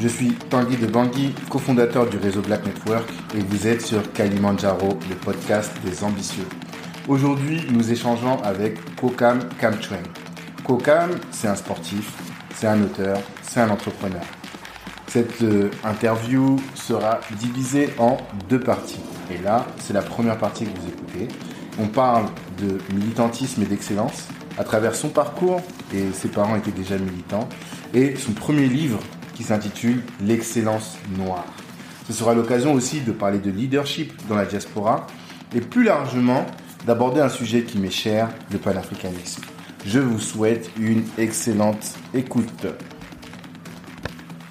Je suis Tanguy de Bangui, cofondateur du réseau Black Network et vous êtes sur Kalimandjaro, le podcast des ambitieux. Aujourd'hui, nous échangeons avec Kokam Kamchwen. Kokam, c'est un sportif, c'est un auteur, c'est un entrepreneur. Cette euh, interview sera divisée en deux parties. Et là, c'est la première partie que vous écoutez. On parle de militantisme et d'excellence à travers son parcours, et ses parents étaient déjà militants, et son premier livre qui s'intitule L'excellence noire. Ce sera l'occasion aussi de parler de leadership dans la diaspora, et plus largement d'aborder un sujet qui m'est cher, le panafricanisme. Je vous souhaite une excellente écoute.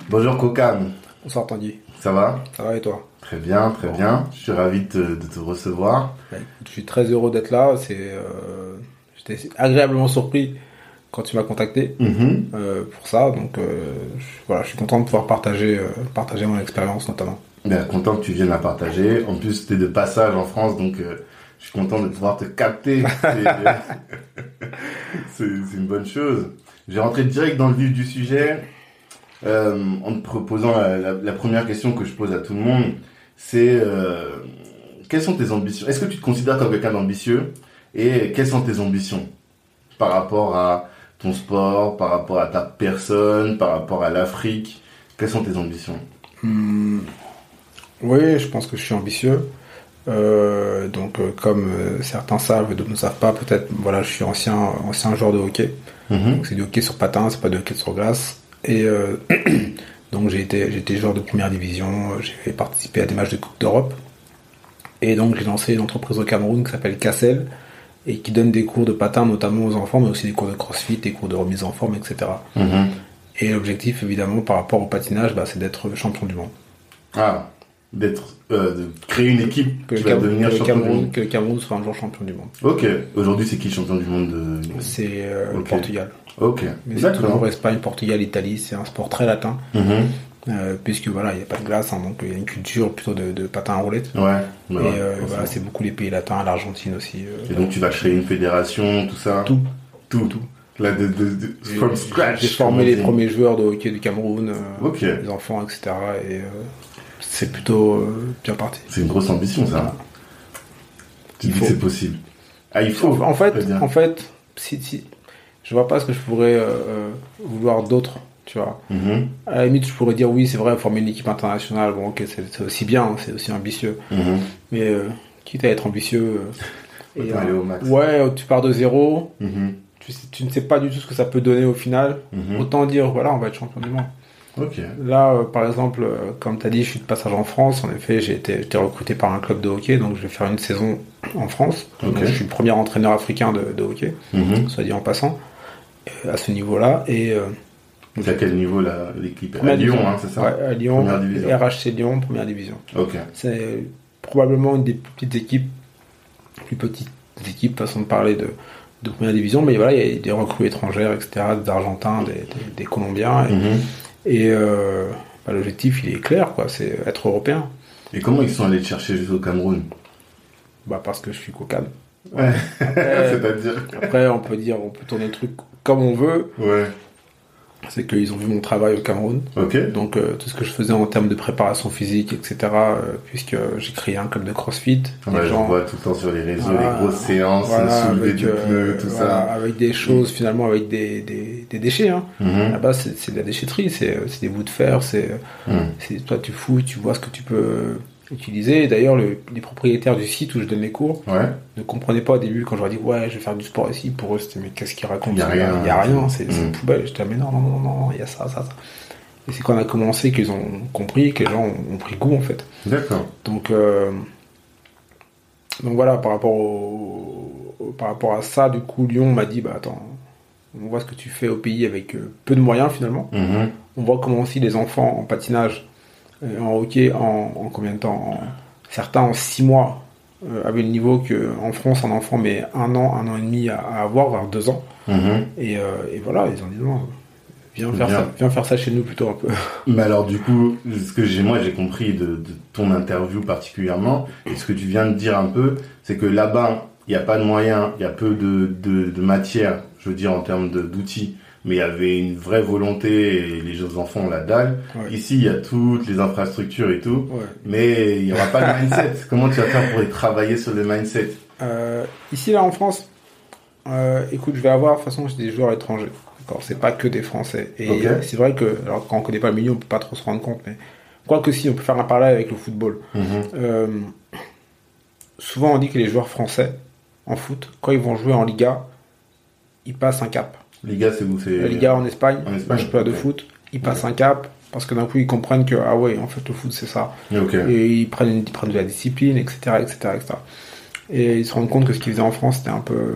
Bonjour Kokam. Bonsoir Tanguy. Ça va? Ça va et toi? Très bien, très bien. Je suis ravi de te, de te recevoir. Je suis très heureux d'être là. C'est, euh, j'étais agréablement surpris quand tu m'as contacté Mhm. euh, pour ça. Donc euh, je, voilà, je suis content de pouvoir partager, euh, partager mon expérience notamment. Bien, content que tu viennes à partager. En plus, tu es de passage en France, donc je suis content de pouvoir te capter. C'est- une bonne chose. Je vais rentrer direct dans le vif du sujet euh, en te proposant la, la- la première question que je pose à tout le monde. C'est euh, quelles sont tes ambitions? Est-ce que tu te considères comme quelqu'un d'ambitieux? Et quelles sont tes ambitions par rapport à ton sport, par rapport à ta personne, par rapport à l'Afrique Quelles sont tes ambitions? Hum, oui, je pense que je suis ambitieux. Euh, donc euh, comme euh, certains savent et d'autres ne savent pas, peut-être, voilà, je suis ancien, ancien joueur de hockey. Mhm. Donc c'est du hockey sur patin, c'est pas du hockey sur glace. Et donc j'ai été, j'ai été joueur de première division, j'ai participé à des matchs de Coupe d'Europe. Et donc j'ai lancé une entreprise au Cameroun qui s'appelle Cassel et qui donne des cours de patin notamment aux enfants, mais aussi des cours de crossfit, des cours de remise en forme, etc. Mhm. Et l'objectif évidemment par rapport au patinage, bah, c'est d'être champion du monde. Ah, d'être, euh, de créer une équipe Que qui va devenir que champion du monde. que le Cameroun soit un jour champion du monde. Ok. Aujourd'hui, c'est qui champion du monde de... C'est euh, le Ok. Portugal. Ok. Mais c'est toujours Espagne, Portugal, Italie. C'est un sport très latin. Mhm. Euh, puisque voilà, il n'y a pas de glace, hein, donc il y a une culture plutôt de, de patin à roulette. Ouais. bah et ouais, euh, voilà, c'est beaucoup les pays latins, l'Argentine aussi. euh, Et donc, tu vas créer une fédération, tout ça? Tout. Tout. Là, de, de, de- from scratch. J'ai formé les premiers joueurs de hockey du Cameroun, euh, les enfants, etc. Et euh, c'est plutôt euh, bien parti. C'est une grosse ambition, ça. Tu Il dis faut. que c'est possible. Ah, il faut. En fait, en fait, si, si, je vois pas ce que je pourrais euh, euh, vouloir d'autre, tu vois. Mhm. À la limite, je pourrais dire oui, c'est vrai, former une équipe internationale, bon, ok, c'est aussi bien, c'est aussi ambitieux. Mhm. Mais euh, quitte à être ambitieux, euh, et, Autant aller euh, au max. ouais, tu pars de zéro, Mhm. tu, ne sais pas du tout ce que ça peut donner au final. Autant dire, voilà, on va être champion du monde. Là, euh, par exemple, euh, comme tu as dit, je suis de passage en France. En effet, j'ai été, été recruté par un club de hockey, donc je vais faire une saison en France. Donc, je suis le premier entraîneur africain de, de hockey, soit dit en passant, euh, à ce niveau-là. Et Donc, à quel niveau, l'équipe À Lyon, hein, c'est ça? Ouais, à Lyon, Première division. RHC Lyon, première division. Ok. C'est probablement une des petites équipes, plus petites équipes, façon de parler de, de première division, mais voilà, il y a des recrues étrangères, etc., des Argentins, des, des- des Colombiens. Et, Mhm. et, euh, bah, l'objectif, il est clair, quoi, c'est être européen. Et comment ils sont allés te chercher jusqu'au Cameroun? Bah, parce que je suis cocaine. Ouais. Après, après, on peut dire, on peut tourner le truc comme on veut. Ouais. C'est qu'ils ont vu mon travail au Cameroun. Donc, euh, tout ce que je faisais en termes de préparation physique, etc., euh, puisque j'ai créé un club de crossfit. Ouais, des je gens- vois tout le temps sur les réseaux, Voilà. les grosses séances, Voilà, soulever avec, du euh, pneu, tout voilà, ça. avec des choses, finalement, avec des, des, des déchets. Hein. Mhm. Là-bas, c'est de la déchetterie, c'est c'est des bouts de fer, c'est Mhm. c'est- toi, tu fouilles, tu vois ce que tu peux D'ailleurs, le- les propriétaires du site où je donne les cours, Ouais. ne comprenaient pas au début quand je leur dis ouais je vais faire du sport ici. Pour eux c'était mais qu'est-ce qu'ils racontent? Il y a rien. il y a rien. C'est une poubelle. J'étais là, mais non non non non il y a ça ça ça. Et c'est quand on a commencé qu'ils ont compris que les gens ont, pris goût en fait. D'accord. donc euh, donc voilà par rapport au, au- par rapport à ça du coup Lyon m'a dit bah attends on voit ce que tu fais au pays avec euh, peu de moyens finalement. Mhm. on voit comment aussi les enfants en patinage, en hockey, en, en combien de temps? En- Certains en six mois euh, avaient le niveau que en France un enfant met un an, un an et demi à, à avoir, voire deux ans. Mhm. Et, euh, et voilà, ils ont dit non, viens faire, Bien. ça, viens faire ça chez nous plutôt un peu. Mais alors du coup, ce que j'ai moi j'ai compris de, de ton interview particulièrement, et ce que tu viens de dire un peu, c'est que là-bas, il n'y a pas de moyens, il y a peu de, de, de matière, je veux dire en termes d'outils. Mais il y avait une vraie volonté et les jeunes enfants ont la dalle. Ouais. Ici, il y a toutes les infrastructures et tout, Ouais. mais il n'y aura pas de mindset. Comment tu vas faire pour y travailler sur le mindset? Euh, ici, là, en France, euh, écoute, je vais avoir, de toute façon, j'ai des joueurs étrangers. D'accord, c'est pas que des Français. Et c'est vrai que, alors quand on connaît pas le milieu, on peut pas trop se rendre compte, mais quoi que si, on peut faire un parallèle avec le football. Mhm. Euh, souvent, on dit que les joueurs français en foot, quand ils vont jouer en Liga, ils passent un cap. Liga, c'est où c'est La Liga en Espagne, En Espagne, championnat de ok. foot, ils passent un cap parce que d'un coup, ils comprennent que, ah ouais, en fait, le foot, c'est ça. Et ils prennent, ils prennent de la discipline, etc., etc., etc. Et ils se rendent compte que ce qu'ils faisaient en France, c'était un peu.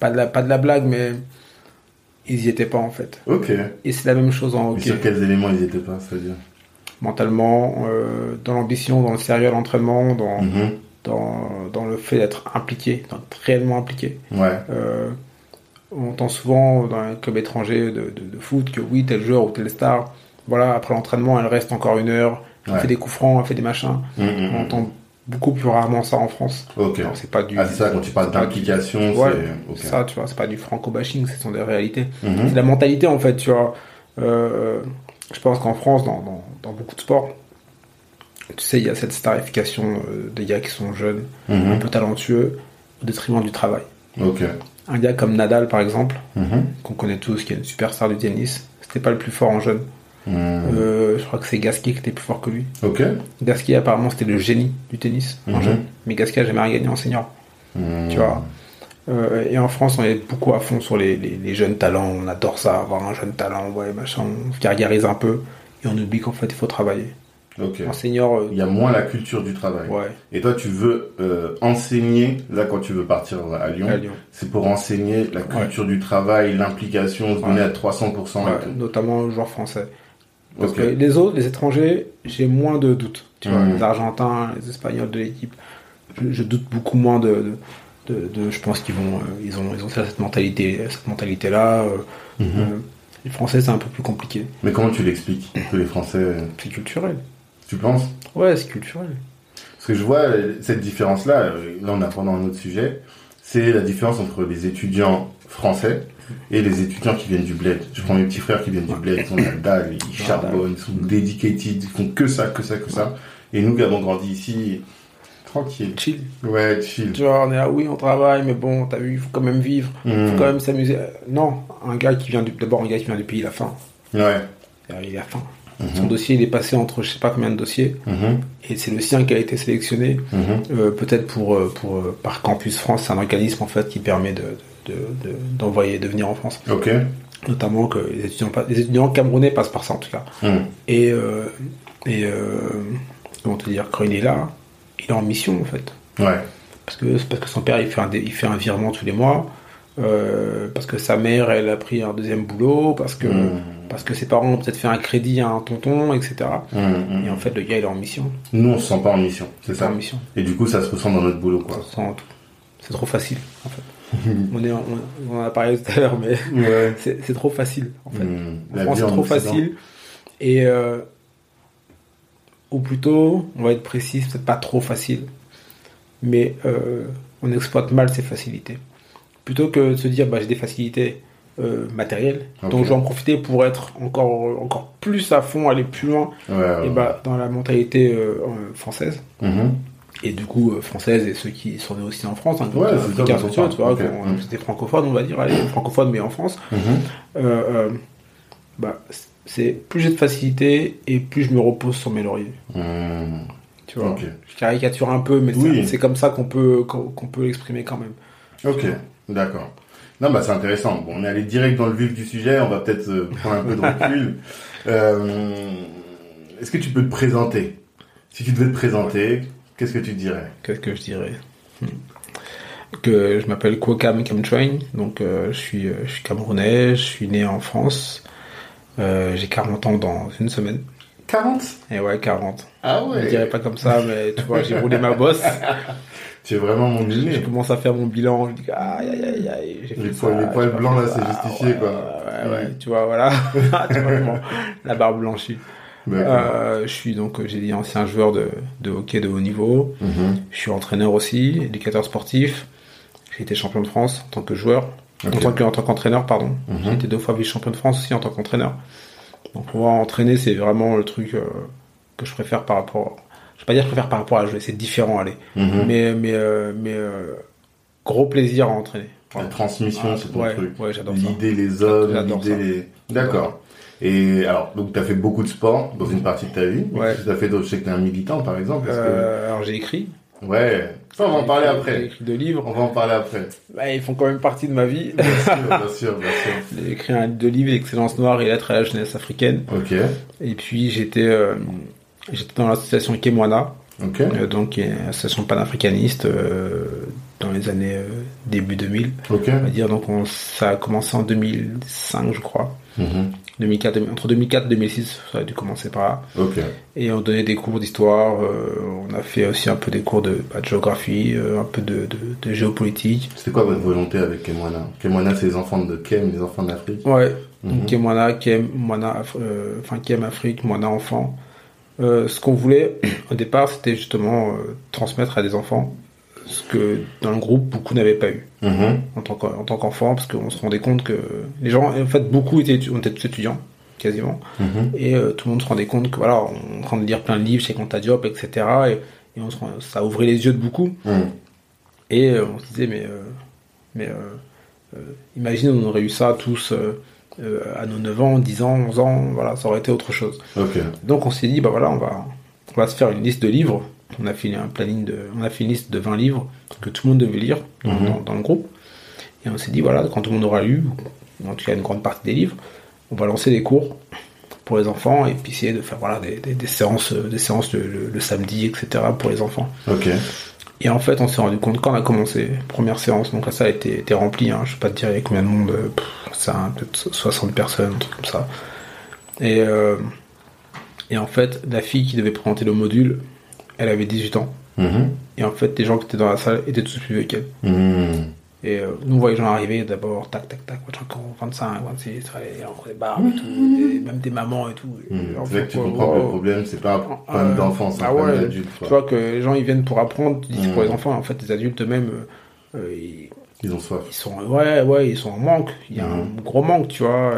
Pas de, la, pas de la blague, mais ils y étaient pas en fait. Ok. Et c'est la même chose en Mais sur quels éléments ils étaient pas, c'est-à-dire? Mentalement, euh, dans l'ambition, dans le sérieux à l'entraînement, dans, Mhm. dans, dans le fait d'être impliqué, d'être réellement impliqué. Ouais. Euh, on entend souvent dans un club étranger de, de- de foot que oui, tel joueur ou telle star, voilà, après l'entraînement, elle reste encore une heure, elle Ouais. fait des coups francs, elle fait des machins. Mhm, mhm. On entend beaucoup plus rarement ça en France. C'est pas du. Ah, c'est ça, quand tu parles d'implication, Ouais, c'est. Ok. ça, tu vois, c'est pas du franco-bashing, ce sont des réalités. Mhm. C'est la mentalité, en fait, tu vois. Euh, je pense qu'en France, dans, dans, dans beaucoup de sports, tu sais, il y a cette starification euh, des gars qui sont jeunes, un Mhm. peu talentueux, au détriment du travail. Ok. Un gars comme Nadal, par exemple, Mhm. qu'on connaît tous, qui est une superstar du tennis, c'était pas le plus fort en jeune. Mhm. Euh, je crois que c'est Gasquet qui était plus fort que lui. Ok. Gasquet, apparemment, c'était le génie du tennis en Mhm. jeune. Mais Gasquet a jamais rien gagné en senior. Tu vois. Euh, et en France, on est beaucoup à fond sur les, les- les jeunes talents. On adore ça, avoir un jeune talent, ouais, machin. On se gargarise un peu. Et on oublie qu'en fait, il faut travailler. Ok. En senior, euh, Il y a moins la culture du travail. ouais, Et toi, tu veux euh, enseigner, là, quand tu veux partir à Lyon, c'est pour enseigner la culture du travail, l'implication, se donner Ouais. à 300%. Ouais, et tout. notamment aux joueurs français. Parce Ok. que les autres, les étrangers, j'ai moins de doutes. Tu vois, Mhm. les Argentins, les Espagnols de l'équipe, je, je doute beaucoup moins de. de, de- de- je pense qu'ils vont, euh, ils ont, ils ont cette mentalité, cette mentalité-là. euh, Mhm. euh, les Français, c'est un peu plus compliqué. Mais comment tu l'expliques que les Français, C'est culturel. Tu penses Ouais, c'est culturel. Parce que je vois cette différence-là, là on apprend dans un autre sujet, c'est la différence entre les étudiants français et les étudiants qui viennent du bled. Je prends mes petits frères qui viennent du bled, ils sont la dalle, ils charbonnent, ils sont dedicated, ils font que ça, que ça, que ça. Et nous qui avons grandi ici, tranquille. Chill. Ouais, chill. Tu vois, on est là, oui, on travaille, mais bon, t'as vu, il faut quand même vivre, il faut quand même s'amuser. Euh, Non, un gars qui vient du, d'abord un gars qui vient du pays, il a faim. Ouais. Il a faim. Mhm. Son dossier, il est passé entre je sais pas combien de dossiers, Mhm. et c'est le sien qui a été sélectionné. Mhm. Euh, peut-être pour, euh, pour euh, par Campus France, c'est un organisme en fait qui permet de, de, de- d'envoyer, de venir en France. Ok. Notamment que les étudiants, pa- les étudiants camerounais passent par ça en tout cas. Mhm. Et, euh, et euh, comment te dire, quand il est là, il est en mission en fait. Ouais. Parce que, parce que son père il fait un, il fait un virement tous les mois, euh, parce que sa mère elle a pris un deuxième boulot, parce que, Mhm. parce que ses parents ont peut-être fait un crédit à un tonton, etc. Mhm. Et en fait, le gars il est en mission. Nous on se sent pas en mission, c'est ça. en mission. Et du coup ça se ressent dans notre boulot quoi. Ça sent tout. C'est trop facile en fait. on, est, on, on en a parlé tout à l'heure, mais Ouais. c'est trop facile en fait. En France, c'est en trop facile. Et euh, ou plutôt, on va être précis, c'est peut-être pas trop facile, mais euh, on exploite mal ces facilités. Plutôt que de se dire, bah, j'ai des facilités euh, matérielles, donc je vais en profiter pour être encore, encore plus à fond, aller plus loin, Ouais, ouais. et bah, dans la mentalité euh, française. Mhm. Et du coup, euh, française et ceux qui sont nés aussi en France, hein, Ouais, sociaux, c'est tu vois, c'était francophone, on va dire, allez, francophone mais en France. Mhm. Bah, c'est plus j'ai de facilité et plus je me repose sur mes lauriers. Mhm. Tu vois, je caricature un peu, mais Oui. c'est- comme ça qu'on peut qu'on peut l'exprimer quand même. Ok, d'accord. Non, bah c'est intéressant. Bon, on est allé direct dans le vif du sujet. On va peut-être euh, prendre un peu de recul. Euh, Est-ce que tu peux te présenter? Si tu devais te présenter, qu'est-ce que tu dirais? Qu'est-ce que je dirais? Hmm. Que je m'appelle Kwokam Kamtrain, donc euh, je suis je suis camerounais, je suis né en France, j'ai 40 ans dans une semaine. 40 Et ouais, 40. Ah Je dirais pas comme ça, mais tu vois, j'ai roulé ma bosse. Es vraiment mon Je dîner. commence à faire mon bilan, je dis aïe aïe aïe aïe, j'ai Les fait poils- ça, les poils blancs, là, c'est justifié, quoi. Ouais, ouais, tu vois, voilà. tu vois comment la barbe blanchie. Euh, je suis donc, j'ai dit, ancien joueur de, de hockey de haut niveau. Mhm. Je suis entraîneur aussi, éducateur sportif. J'ai été champion de France en tant que joueur. En tant que- en tant qu'entraîneur, pardon. Mhm. J'ai été deux fois vice-champion de France aussi en tant qu'entraîneur. Donc pouvoir entraîner, c'est vraiment le truc euh, que je préfère par rapport. Je vais pas dire que je préfère par rapport à jouer, c'est différent, allez. Mhm. Mais mais euh, mais euh, gros plaisir à entraîner. La transmission, Ah, c'est ton ouais, truc. ouais, j'adore ça. L'idée les hommes, l'idée les. D'accord. Et alors, donc tu as fait beaucoup de sport dans une partie de ta vie. Ouais. Tu as fait d'autres. Je sais que tu es un militant, par exemple. Euh, alors j'ai écrit. Ouais. Ça, on va en parler J'ai après. écrit deux livres. On va en parler après. Bah, ils font quand même partie de ma vie. Bien sûr, bien sûr, bien sûr. J'ai écrit un deux livres, Excellence Noire et Lettres à la jeunesse africaine. Ok. Et puis j'étais euh, j'étais dans l'association Kemwana, euh, donc une association panafricaniste euh, dans les années euh, début 2000. Ok. On va dire donc on, ça a commencé en 2005 je crois. Mhm. 2004, entre 2004 et 2006, ça a dû commencer par là. Et on donnait des cours d'histoire, on a fait aussi un peu des cours de, bah, de géographie, un peu de, de, de géopolitique. C'était quoi votre volonté avec Kemwana? Kemwana, c'est les enfants de Kem, les enfants d'Afrique? Ouais, Mhm. donc Kemwana, Kem, Moana, enfin Kem Afrique, Moana enfant. Euh, ce qu'on voulait au départ, c'était justement euh, transmettre à des enfants ce que dans le groupe beaucoup n'avaient pas eu Mhm. en tant qu'en- en tant qu'enfant, parce qu'on se rendait compte que les gens, en fait, beaucoup étaient, étu- on était tous étudiants quasiment, Mhm. et euh, tout le monde se rendait compte que voilà, on est en train de lire plein de livres chez Conta Diop, etc. Et, et on se rend- ça ouvrait les yeux de beaucoup. Mhm. Et on se disait, mais, mais imagine, on aurait eu ça tous euh, à nos 9 ans, 10 ans, 11 ans, voilà, ça aurait été autre chose. Ok. Donc on s'est dit, bah voilà, on va, on va se faire une liste de livres. On a fait un planning de, on a fait une liste de 20 livres que tout le monde devait lire dans, Mhm. dans- dans le groupe. Et on s'est dit, voilà, quand tout le monde aura lu, en tout cas une grande partie des livres, on va lancer des cours pour les enfants et puis essayer de faire voilà des, des- des séances, euh, des séances le, le- le samedi, etc. pour les enfants. Ok. Et en fait, on s'est rendu compte quand on a commencé, première séance, donc la salle était, était remplie, hein, je sais pas te dire il y a combien de monde, euh, pff, ça, hein, peut-être 60 personnes, un truc comme ça. Et, euh, et en fait, la fille qui devait présenter le module, elle avait 18 ans. Mhm. Et en fait, les gens qui étaient dans la salle étaient tous plus vieux qu'elle. Mhm. Et euh, nous, on voyait les gens arriver d'abord, tac, tac, tac, machin, quand 25, 26, ouais, encore des barbes et tout, et même des mamans et tout. Mhm. Et en fait, que tu comprends que le problème, c'est pas un problème Euh, d'enfant, c'est un ah problème ouais, d'adulte. Tu vois que les gens ils viennent pour apprendre, tu dis c'est pour Mhm. les enfants, en fait les adultes eux-mêmes, euh, ils, Ils ont soif. ils sont ouais ouais ils sont en manque, il y a Mhm. un gros manque, tu vois.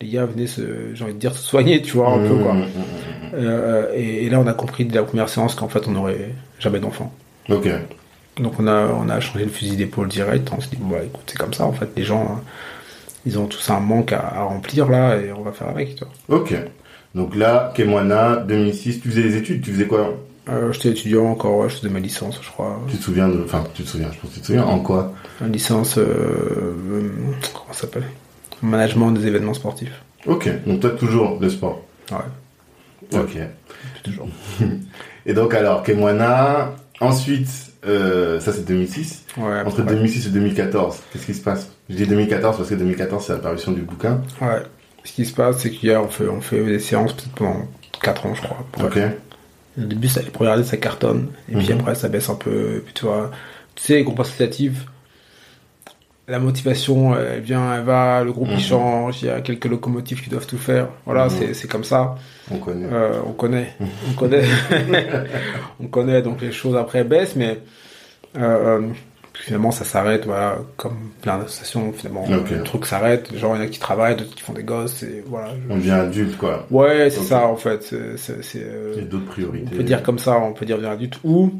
Les gars venaient se, j'ai envie de dire se soigner, tu vois un peu quoi. Mhm, mhm, Euh, et, et là on a compris dès la première séance qu'en fait on n'aurait jamais d'enfants. mhm. Ok. Donc on a on a changé le fusil d'épaule direct, on s'est dit bon bah, écoute c'est comme ça en fait les gens euh, ils ont tous un manque à, à remplir là et on va faire avec, tu vois. Ok. Donc là, Kemwana, 2006, tu faisais des études, tu faisais quoi? Euh, J'étais étudiant encore, ouais, je faisais ma licence je crois. Tu te souviens de. Enfin, tu te souviens, je pense que tu te souviens en quoi? Une licence, euh, euh, comment ça s'appelle? Management des événements sportifs. Ok. Donc toi, toujours le sport. Ouais, Ok. toujours. Et donc alors, Kemwana, ensuite, euh, ça c'est 2006. Ouais, Entre ouais. 2006 et 2014, qu'est-ce qui se passe? Je dis 2014 parce que 2014 c'est l'apparition du bouquin. ouais. Ce qui se passe, c'est qu'hier, on fait, on fait des séances peut-être pendant 4 ans, je crois. Ok. Au début, ça, pour regarder, ça cartonne. Et puis Mhm. après, ça baisse un peu. Et puis tu vois, tu sais, les groupes associatifs, la motivation, elle vient, elle va, le groupe Mhm. il change, il y a quelques locomotives qui doivent tout faire. Voilà, Mhm. c'est c'est comme ça. On connaît. Euh, on connaît, on connaît, on connaît. Donc les choses après baissent, mais euh, euh, finalement ça s'arrête. Voilà, comme plein d'associations, finalement le truc s'arrête. Genre il y en a qui travaillent, d'autres qui font des gosses. Et voilà. On devient adulte quoi. Ouais, c'est ça en fait. C'est, euh, Il y a d'autres priorités. on peut dire comme ça, on peut dire bien adulte ou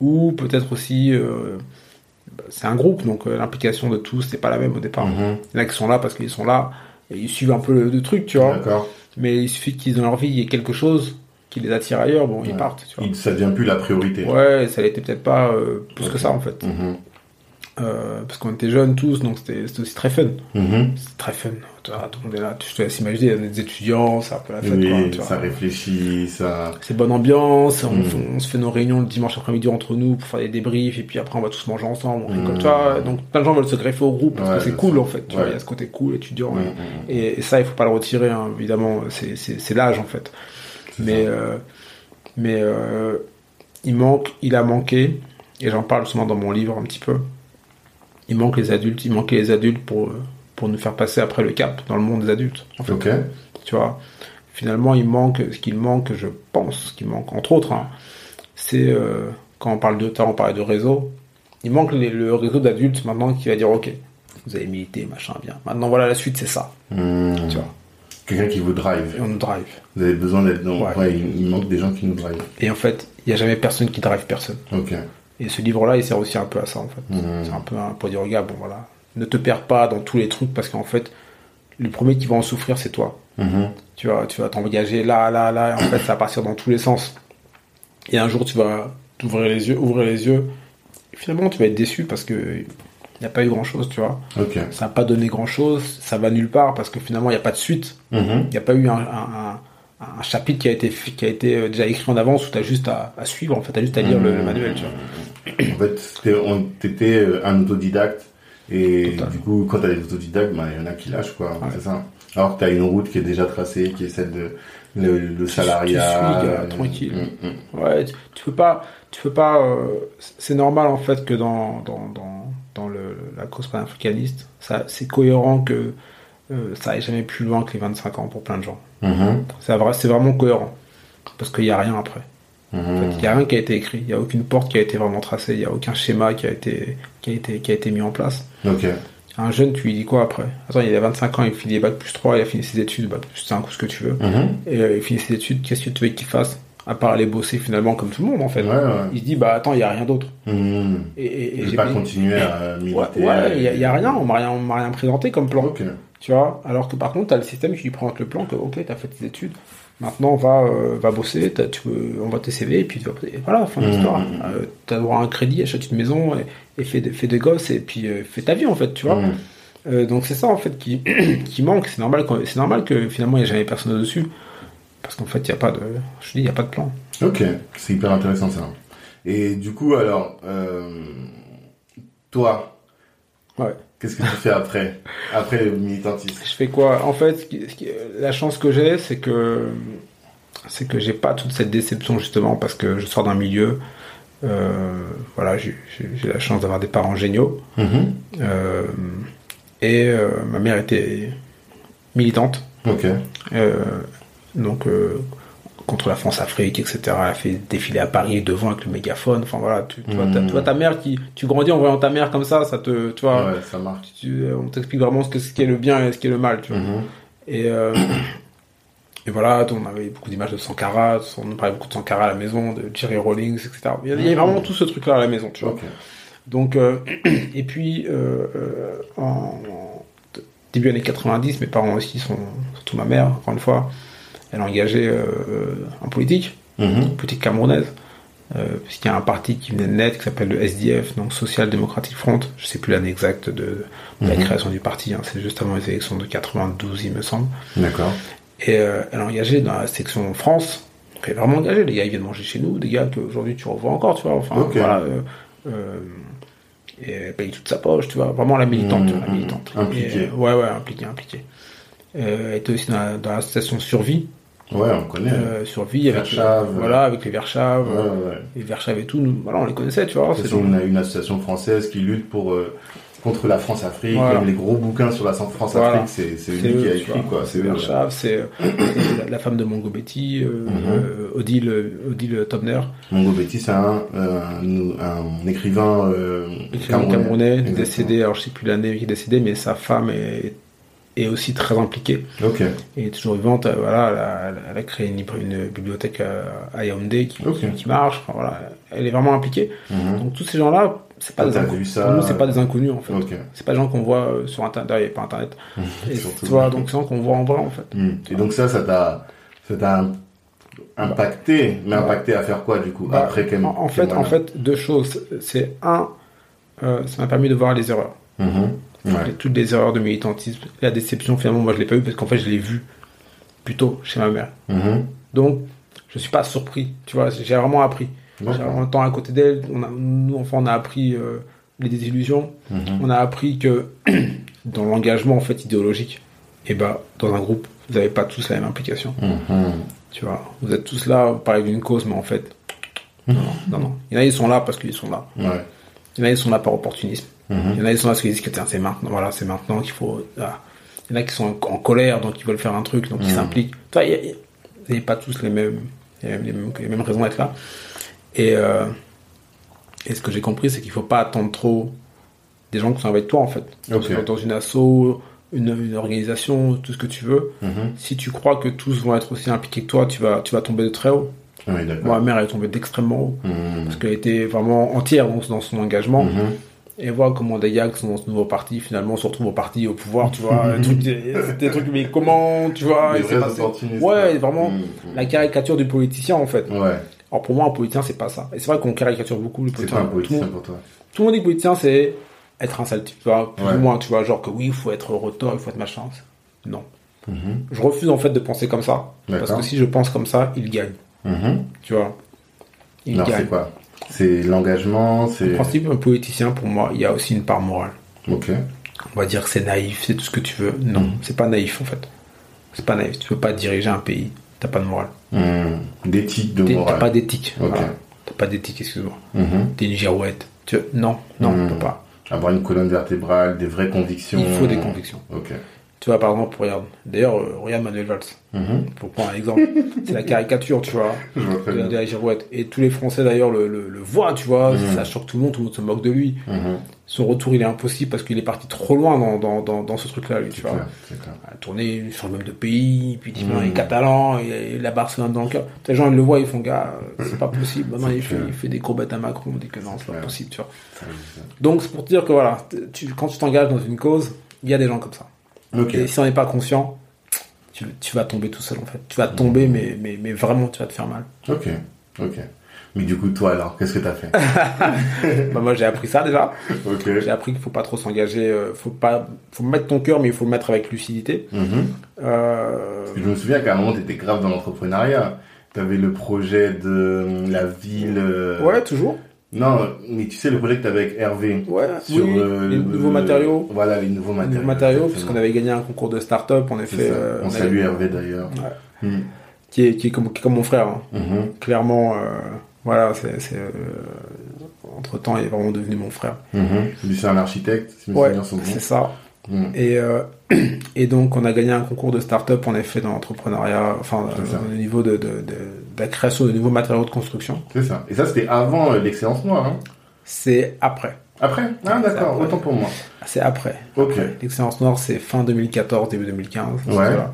ou peut-être aussi. euh, c'est un groupe, donc euh, l'implication de tous c'est pas la même au départ. Mhm. Il y en a qui sont là parce qu'ils sont là et ils suivent un peu le, le truc, tu vois. D'accord. Mais il suffit qu'ils dans leur vie, il y ait quelque chose qui les attire ailleurs, bon, ils partent, tu vois. Ça devient plus la priorité. Ouais, ça l'était peut-être pas euh, plus que ça en fait. Mhm. Euh, parce qu'on était jeunes tous, donc c'était aussi très fun. Mhm. C'était très fun. Tout le monde est là, tu te laisses imaginer, on est des étudiants, c'est un peu la fête, Oui, quoi, tu vois. ça réfléchit, ça. C'est bonne ambiance, on, Mhm. on se fait nos réunions le dimanche après-midi entre nous pour faire des débriefs, et puis après on va tous manger ensemble, on rigole, Mhm. tu vois. Donc plein de gens veulent se greffer au groupe parce Ouais, que c'est cool en fait, tu vois, il y a ce côté cool, étudiant. Et- ça, il faut pas le retirer, hein, évidemment, c'est- l'âge en fait. Mais, euh, mais euh, il manque, il a manqué, et j'en parle souvent dans mon livre un petit peu. Il manque les adultes, il manquait les adultes pour, pour nous faire passer après le cap dans le monde des adultes. En fait, Ok. tu vois. Finalement, il manque, ce qu'il manque, je pense, ce qu'il manque, entre autres, hein, c'est euh, quand on parle de temps, on parle de réseau. Il manque les- le réseau d'adultes maintenant qui va dire ok, vous avez milité, machin, bien. Maintenant, voilà, la suite, c'est ça. Hmm. Tu vois. Quelqu'un qui vous drive. Et on nous drive. Vous avez besoin d'être dans. Ouais. Ouais, il, il manque des gens qui nous drive. Et en fait, il n'y a jamais personne qui drive personne. Ok. Et ce livre-là, il sert aussi un peu à ça, en fait. Mhm. C'est un peu un, pour dire, regarde, bon, voilà. Ne te perds pas dans tous les trucs parce qu'en fait, le premier qui va en souffrir, c'est toi. Mhm. Tu vas, tu vas t'engager là, là, là. Et en fait, ça va partir dans tous les sens. Et un jour, tu vas t'ouvrir les yeux, ouvrir les yeux. Et finalement, tu vas être déçu parce que il n'y a pas eu grand chose, tu vois. Ça n'a pas donné grand chose. Ça va nulle part parce que finalement, il n'y a pas de suite. Mhm. Il n'y a pas eu un, un- un- un chapitre qui a été, qui a été euh, déjà écrit en avance où tu as juste à, à suivre. En fait, tu as juste à lire le, le manuel, tu vois. En fait, t'étais euh, un autodidacte. Et Total. du coup, quand t'as des autodidactes, bah, il y en a qui lâchent, quoi. C'est ça. Alors que t'as une route qui est déjà tracée, qui est celle de le, le salariat. suis, gars, euh, tranquille. mm, mm. Ouais, tu, tu peux pas, tu peux pas. euh, c'est normal en fait que dans dans dans, dans le, la cause panafricaniste, ça c'est cohérent que euh, ça aille jamais plus loin que les 25 ans pour plein de gens. C'est vrai, c'est vraiment cohérent parce qu'il y a rien après. En Mhm. fait, il y a rien qui a été écrit, il y a aucune porte qui a été vraiment tracée, il y a aucun schéma qui a été qui a été qui a été mis en place. Un jeune, tu lui dis quoi après? Attends, il a 25 ans, il finit bac plus 3, il a fini ses études, bac plus 5 ou ce que tu veux. Mhm. Et euh, il finit ses études, qu'est-ce que tu veux qu'il fasse? À part aller bosser finalement comme tout le monde en fait. Ouais, ouais. Il se dit bah attends, il y a rien d'autre. Mhm. Et, et, et j'ai pas continuer à Ouais, militer. ouais, il y, a- il y a rien, on m'a rien, on m'a rien présenté comme plan. Tu vois? Alors que par contre, t'as le système qui lui présente le plan que ok, t'as fait tes études, maintenant va euh, va bosser, tu peux, on va tes CV et puis tu vas et voilà, fin de Mhm. l'histoire. Euh, t'as droit à un crédit, achète une maison et, et fais, des- fais des gosses et puis euh, fais ta vie en fait, tu vois. Euh, donc c'est ça en fait qui, qui manque. C'est normal, c'est normal que finalement il n'y ait jamais personne dessus. Parce qu'en fait, il n'y a pas de. Je dis, il a pas de plan. Ok, c'est hyper intéressant ça. Et du coup, alors, toi, Ouais. Qu'est-ce que tu fais après Après le militantisme? Je fais quoi? En fait, la chance que j'ai, c'est que c'est que j'ai pas toute cette déception justement parce que je sors d'un milieu. euh, voilà, j'ai la chance d'avoir des parents géniaux. Mhm. euh, et euh, ma mère était militante. Ok. Donc contre la France-Afrique, etc. Elle a fait défiler à Paris devant avec le mégaphone. Enfin voilà, tu, tu vois, ta, tu vois ta mère qui, tu grandis en voyant ta mère comme ça, ça te, tu vois, Ouais, ça marche. tu- on t'explique vraiment ce que ce qui est le bien et ce qui est le mal, tu vois. Et, euh, et voilà, on avait beaucoup d'images de Sankara, on parlait beaucoup de Sankara à la maison, de Jerry Rawlings, etc. Il y avait avait vraiment tout ce truc-là à la maison, tu vois. Donc, euh, et puis, euh, euh, en, en début années 90, mes parents aussi sont, surtout ma mère, encore une fois, elle est engagée euh, en politique, Mhm. politique camerounaise, euh, puisqu'il y a un parti qui venait de naître qui s'appelle le SDF, donc Social Democratic Front. Je sais plus l'année exacte de, de la Mhm. création du parti, hein, c'est juste avant les élections de 92, il me semble. D'accord. Et euh, elle est engagée dans la section France. Donc elle est vraiment engagée. Les gars, ils viennent manger chez nous. Des gars qu'aujourd'hui tu revois encore, tu vois. Enfin, voilà. euh, et elle paye toute sa poche, tu vois. Vraiment la militante, la Mmh, militante. impliquée. Ouais, ouais, impliquée, impliquée. Euh, elle était aussi dans, la- dans l'association Survie. Ouais, on connaît. Euh, Survie avec, Verschave. voilà, avec les ouais, ouais. Les Verschaves et tout, nous, voilà, on les connaissait, tu vois. C'est C'est une, une association française qui lutte pour euh, contre la France-Afrique. Voilà. Les gros bouquins sur la France-Afrique, c'est lui qui a écrit quoi. C'est. Verschave, c'est la, la femme de Mongo Betty, Mhm. euh, Odile, Odile Tobner. Mongo Betty, c'est un, euh, un, écrivain écrivain camerounais, décédé, alors je sais plus l'année qui est décédé, mais sa femme est, est aussi très impliquée Ok. et est toujours vivante. euh, Voilà, elle a, elle a créé une, une bibliothèque à, à Yaoundé qui, marche. Enfin, voilà, elle est vraiment impliquée. Mhm. Donc tous ces gens-là, c'est pas Toi, des ça, Pour nous, c'est pas euh, des inconnus en fait. Ok. C'est pas des gens qu'on voit euh, sur internet. Pas internet. Et, Surtout. tu vois, donc c'est des gens qu'on voit en vrai en fait. Mhm. Et donc ça, ça t'a ça t'a impacté, mais impacté à faire quoi du coup Bah, après en, en fait, en fait, deux choses. C'est un, euh, ça m'a permis de voir les erreurs. Mhm. Ouais. toutes les erreurs de militantisme. La déception, finalement, moi, je l'ai pas eu parce qu'en fait, je l'ai vu plutôt chez ma mère. Mhm. Donc, je suis pas surpris. Tu vois, j'ai vraiment appris. J'ai vraiment le temps à côté d'elle. On a, nous, enfants, on a appris euh, les désillusions. Mhm. On a appris que dans l'engagement, en fait, idéologique, et bah, dans un groupe, vous n'avez pas tous la même implication. Mhm. Tu vois, vous êtes tous là, vous parlez d'une cause, mais en fait, non, non, non, non. Il y en a, ils sont là parce qu'ils sont là. Ouais. Il y en a, ils sont là par opportunisme. Mhm. Il y en a, ils sont là parce qu'ils disent que c'est maintenant, voilà, c'est maintenant qu'il faut. ah. Il y en a qui sont en, en colère, donc ils veulent faire un truc, donc ils Mhm. s'impliquent. A- vous n'avez pas tous les mêmes, les mêmes, les mêmes, raisons d'être là. Et, euh, et ce que j'ai compris, c'est qu'il faut pas attendre trop des gens qui sont avec toi en fait. Dans une asso, une, une organisation, tout ce que tu veux. Mhm. Si tu crois que tous vont être aussi impliqués que toi, tu vas, tu vas tomber de très haut. Oui. Moi, ma mère elle est tombée d'extrêmement haut parce qu'elle était vraiment entière dans, dans son engagement. Et voir comment des gars qui sont dans ce nouveau parti finalement se retrouvent au parti au pouvoir, tu vois. des trucs, des, trucs, mais comment, tu vois, Des il s'est vrais passé- Ouais, vraiment Mhm. la caricature du politicien en fait. Ouais. Alors pour moi, un politicien, c'est pas ça. Et c'est vrai qu'on caricature beaucoup le C'est politicien. pas un Tout, le politicien monde, pour toi. tout le monde dit politicien, c'est être un sale type, tu vois, plus Ouais. ou moins, tu vois, genre que oui, il faut être retors, il faut être machin. Non. Mhm. Je refuse en fait de penser comme ça. Parce que si je pense comme ça, il gagne. Tu vois. Il Alors, gagne. c'est quoi? C'est l'engagement, En c'est. principe, un politicien, pour moi, il y a aussi une part morale. Ok. On va dire que c'est naïf, c'est tout ce que tu veux. Non, Mhm. c'est pas naïf en fait. C'est pas naïf. Tu peux pas diriger un pays. T'as pas de morale. Mhm. D'éthique, de T'es- T'as morale. pas d'éthique. Ok. Voilà. T'as pas d'éthique, excuse-moi. Mhm. T'es une girouette. Tu... Non, non, on peut pas. Avoir une colonne vertébrale, des vraies convictions. Il faut des convictions. Ok. Tu vois, par exemple, regarde. D'ailleurs, euh, regarde Manuel Valls. Mhm. Pour prendre un exemple. c'est la caricature, tu vois, de, de la girouette. Et tous les Français, d'ailleurs, le, le, le voient, tu vois. Mhm. Ça choque tout le monde, tout le monde se moque de lui. Mhm. Son retour, il est impossible parce qu'il est parti trop loin dans, dans, dans, dans ce truc-là, lui, tu vois. clair, tourner sur le même de pays, puis il il est catalan, il a- il a Barcelone dans le cœur. Les gens, ils le voient, ils font, gars, euh, c'est pas possible. Maintenant, il fait, il fait des courbettes à Macron, on dit que non, c'est pas possible, tu vois. Donc, c'est pour te dire que voilà, tu, quand tu t'engages dans une cause, il y a des gens comme ça. Ok. Et si on n'est pas conscient, tu, tu vas tomber tout seul en fait. Tu vas tomber, mais, mais, mais vraiment, tu vas te faire mal. Ok. Ok. Mais du coup, toi alors, qu'est-ce que t'as fait? Bah, moi, j'ai appris ça déjà. J'ai appris qu'il faut pas trop s'engager. euh, faut pas, faut mettre ton cœur, mais il faut le mettre avec lucidité. Mhm. Euh, Parce que je me souviens qu'à un moment, t'étais grave dans l'entrepreneuriat. T'avais le projet de euh, la ville. euh, ouais, toujours. Non, mais tu sais, le projet que t'avais avec Hervé. Ouais, Sur oui, euh, les le- nouveaux matériaux. Voilà, les nouveaux Les matériaux. nouveaux matériaux, puisqu'on avait gagné un concours de start-up, en effet. euh, On a- salue Hervé d'ailleurs. Ouais. Mhm. Qui est, qui est comme, qui est comme mon frère. hein. Mhm. Clairement, euh, voilà, c'est. c'est, euh, entre temps, il est vraiment devenu mon frère. Mhm. C'est un architecte, si mes Ouais, souvenirs sont bons. c'est ça. Et, euh, et donc, on a gagné un concours de start-up, en effet, dans l'entrepreneuriat, enfin, au niveau de, de, de, de la création de nouveaux matériaux de construction. C'est ça. Et ça, c'était avant euh, l'excellence noire. Hein. C'est après. Après? Ah, d'accord, autant pour moi. C'est après. Ok. L'excellence noire, c'est fin 2014, début 2015. Ouais. voilà.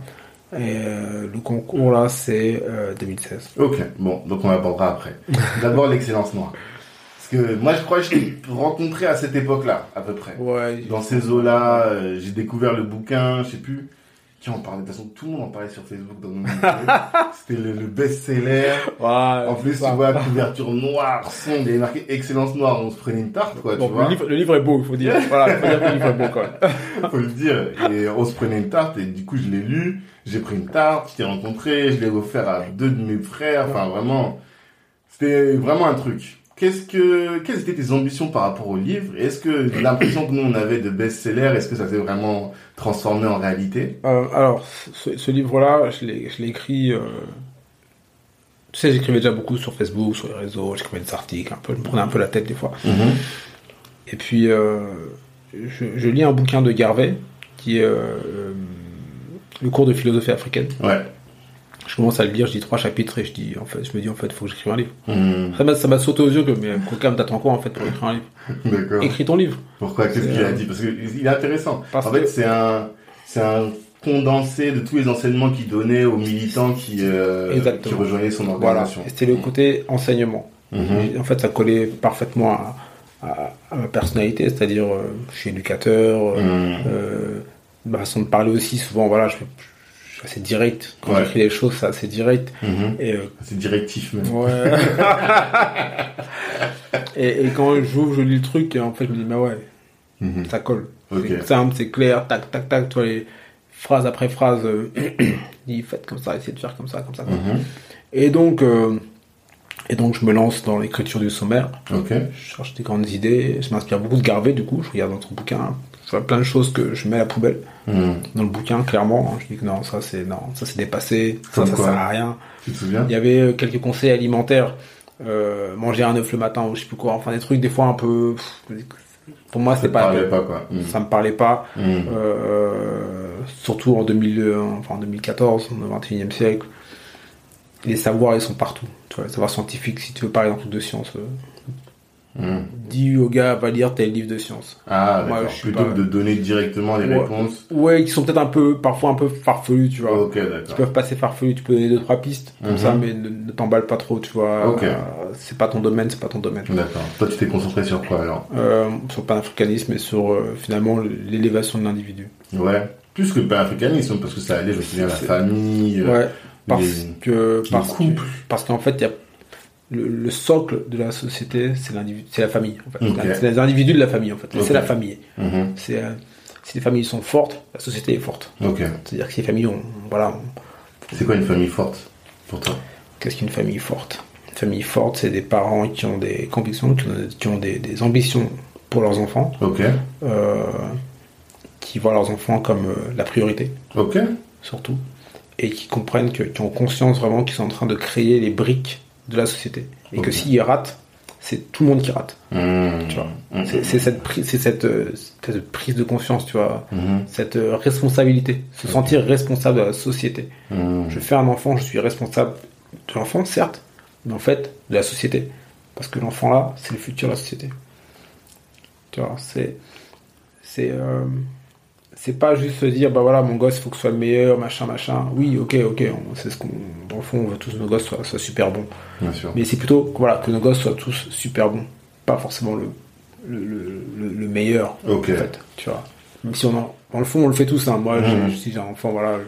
Et euh, le concours, là, c'est euh, 2016. Ok, bon, donc on abordera après. D'abord l'excellence noire. Parce que moi, je crois que je t'ai rencontré à cette époque-là, à peu près. Ouais. Dans ces eaux-là, euh, j'ai découvert le bouquin, je sais plus qui en parlait? De toute façon, tout le monde en parlait sur Facebook dans mon. C'était le, le best-seller. Ouais, En plus, tu vois, couverture noire, sombre, il y avait marqué excellence noire, on se prenait une tarte, quoi, Bon, tu vois. le, livre, le livre est beau, il faut dire. Voilà, il faut dire que le livre est beau même. faut le dire. Et on se prenait une tarte, et du coup, je l'ai lu, j'ai pris une tarte, je t'ai rencontré, je l'ai offert à deux de mes frères, enfin, vraiment, c'était vraiment un truc. Qu'est-ce que, quelles étaient tes ambitions par rapport au livre? Est-ce que l'impression que nous, on avait de best-seller, est-ce que ça s'est vraiment transformé en réalité? Euh, alors, ce, ce livre-là, je l'ai je l'ai écrit. euh, Tu sais, j'écrivais déjà beaucoup sur Facebook, sur les réseaux, j'écrivais des articles, un peu, je me prenais un peu la tête des fois. Et puis, euh, je, je lis un bouquin de Garvey, qui est le cours de philosophie africaine. Ouais. Je commence à le lire, je lis trois chapitres et je dis, en fait, je me dis, en fait, il faut que j'écrive un livre. Mhm. Ça m'a, sauté aux yeux que, mais Kokam, t'attends quoi, en fait, pour écrire un livre D'accord. Écris ton livre. Pourquoi? Qu'est-ce qu'il a euh, dit? Parce qu'il est intéressant. parce en fait, que- c'est un, c'est un condensé de tous les enseignements qu'il donnait aux militants qui, euh, qui rejoignaient son organisation. C'était le côté enseignement. Mhm. En fait, ça collait parfaitement à, à- à ma personnalité, c'est-à-dire, euh, je suis éducateur, euh, ma façon de parler aussi, souvent, voilà, je, je assez direct. Quand Ouais. j'écris les choses, c'est assez direct. Mhm. Et, euh, C'est directif même. ouais. et, et quand j'ouvre, je lis le truc, et en fait, je me dis, mais ouais, Mhm. ça colle. C'est simple, c'est clair, tac, tac, tac, tu vois, les phrase après phrase, euh, dit faites comme ça, essayez de faire comme ça, comme ça. Mhm. Et donc, euh, et donc, je me lance dans l'écriture du sommaire. Ok. Je cherche des grandes idées. Je m'inspire beaucoup de Garvey, du coup. Je regarde dans ton plein de choses que je mets à la poubelle. Mhm. Dans le bouquin, clairement. Je dis que non, ça c'est, non, ça c'est dépassé. Ça, Comme ça sert à rien. Tu te souviens? Il y avait euh, quelques conseils alimentaires. Euh, manger un œuf le matin ou je sais plus quoi. Enfin, des trucs, des fois un peu, pour moi, c'était pas, parlait pas quoi. Mhm. ça me parlait pas. Mhm. Euh, surtout en 2000, enfin en 2014, au 21e siècle. Les savoirs, ils sont partout. Tu vois, les savoirs scientifiques, si tu veux parler d'un truc de science, euh, Dis au gars, va lire tel livre de science. Ah, Moi, d'accord. je suis Plutôt pas- que de donner directement les Ouais. réponses. Ouais, qui sont peut-être un peu, parfois un peu farfelus, tu vois. Ok, Qui peuvent passer farfelus, tu peux donner deux, trois pistes, comme Mhm. ça, mais ne, ne t'emballe pas trop, tu vois. Ok. Euh, c'est pas ton domaine, c'est pas ton domaine. D'accord. Toi, tu t'es concentré sur quoi alors? Euh, sur le panafricanisme et sur euh, finalement l'élévation de l'individu. Ouais. Plus que le panafricanisme, parce que ça allait, je me souviens, la famille, euh, Ouais, parce les- que les parce que- parce qu'en fait, il y a le, le socle de la société, c'est l'individu, c'est la famille. En fait. C'est les individus de la famille. En fait, c'est la famille. Mhm. C'est euh, si les familles sont fortes, la société est forte. C'est-à-dire que si les familles ont, voilà, C'est quoi une famille forte pour toi? Qu'est-ce qu'une famille forte? Une famille forte, c'est des parents qui ont des convictions, qui ont, qui ont des, des ambitions pour leurs enfants, euh, qui voient leurs enfants comme euh, la priorité. Surtout, et qui comprennent, que, qui ont conscience vraiment qu'ils sont en train de créer les briques de la société. Et que Ok. s'ils ratent, c'est tout le monde qui rate. Tu vois. Mhm. C'est c'est cette, prise- c'est cette, euh, cette prise de conscience, tu vois, Mhm. cette euh, responsabilité, se sentir responsable de la société. Mhm. Je fais un enfant, je suis responsable de l'enfant, certes, mais en fait, de la société. Parce que l'enfant là, c'est le futur de la société. Tu vois, c'est. C'est. euh, c'est pas juste se dire, bah voilà, mon gosse, il faut que ce soit le meilleur, machin, machin. Oui, ok, ok, c'est ce qu'on. Dans le fond, on veut tous que nos gosses soient, soient super bons. Bien sûr. Mais c'est plutôt que, voilà, que nos gosses soient tous super bons. Pas forcément le, le, le- le- le meilleur, Ok. en fait. Tu vois. Même si on en, dans le fond, on le fait tous. Hein. Moi, si j'ai un enfant, voilà,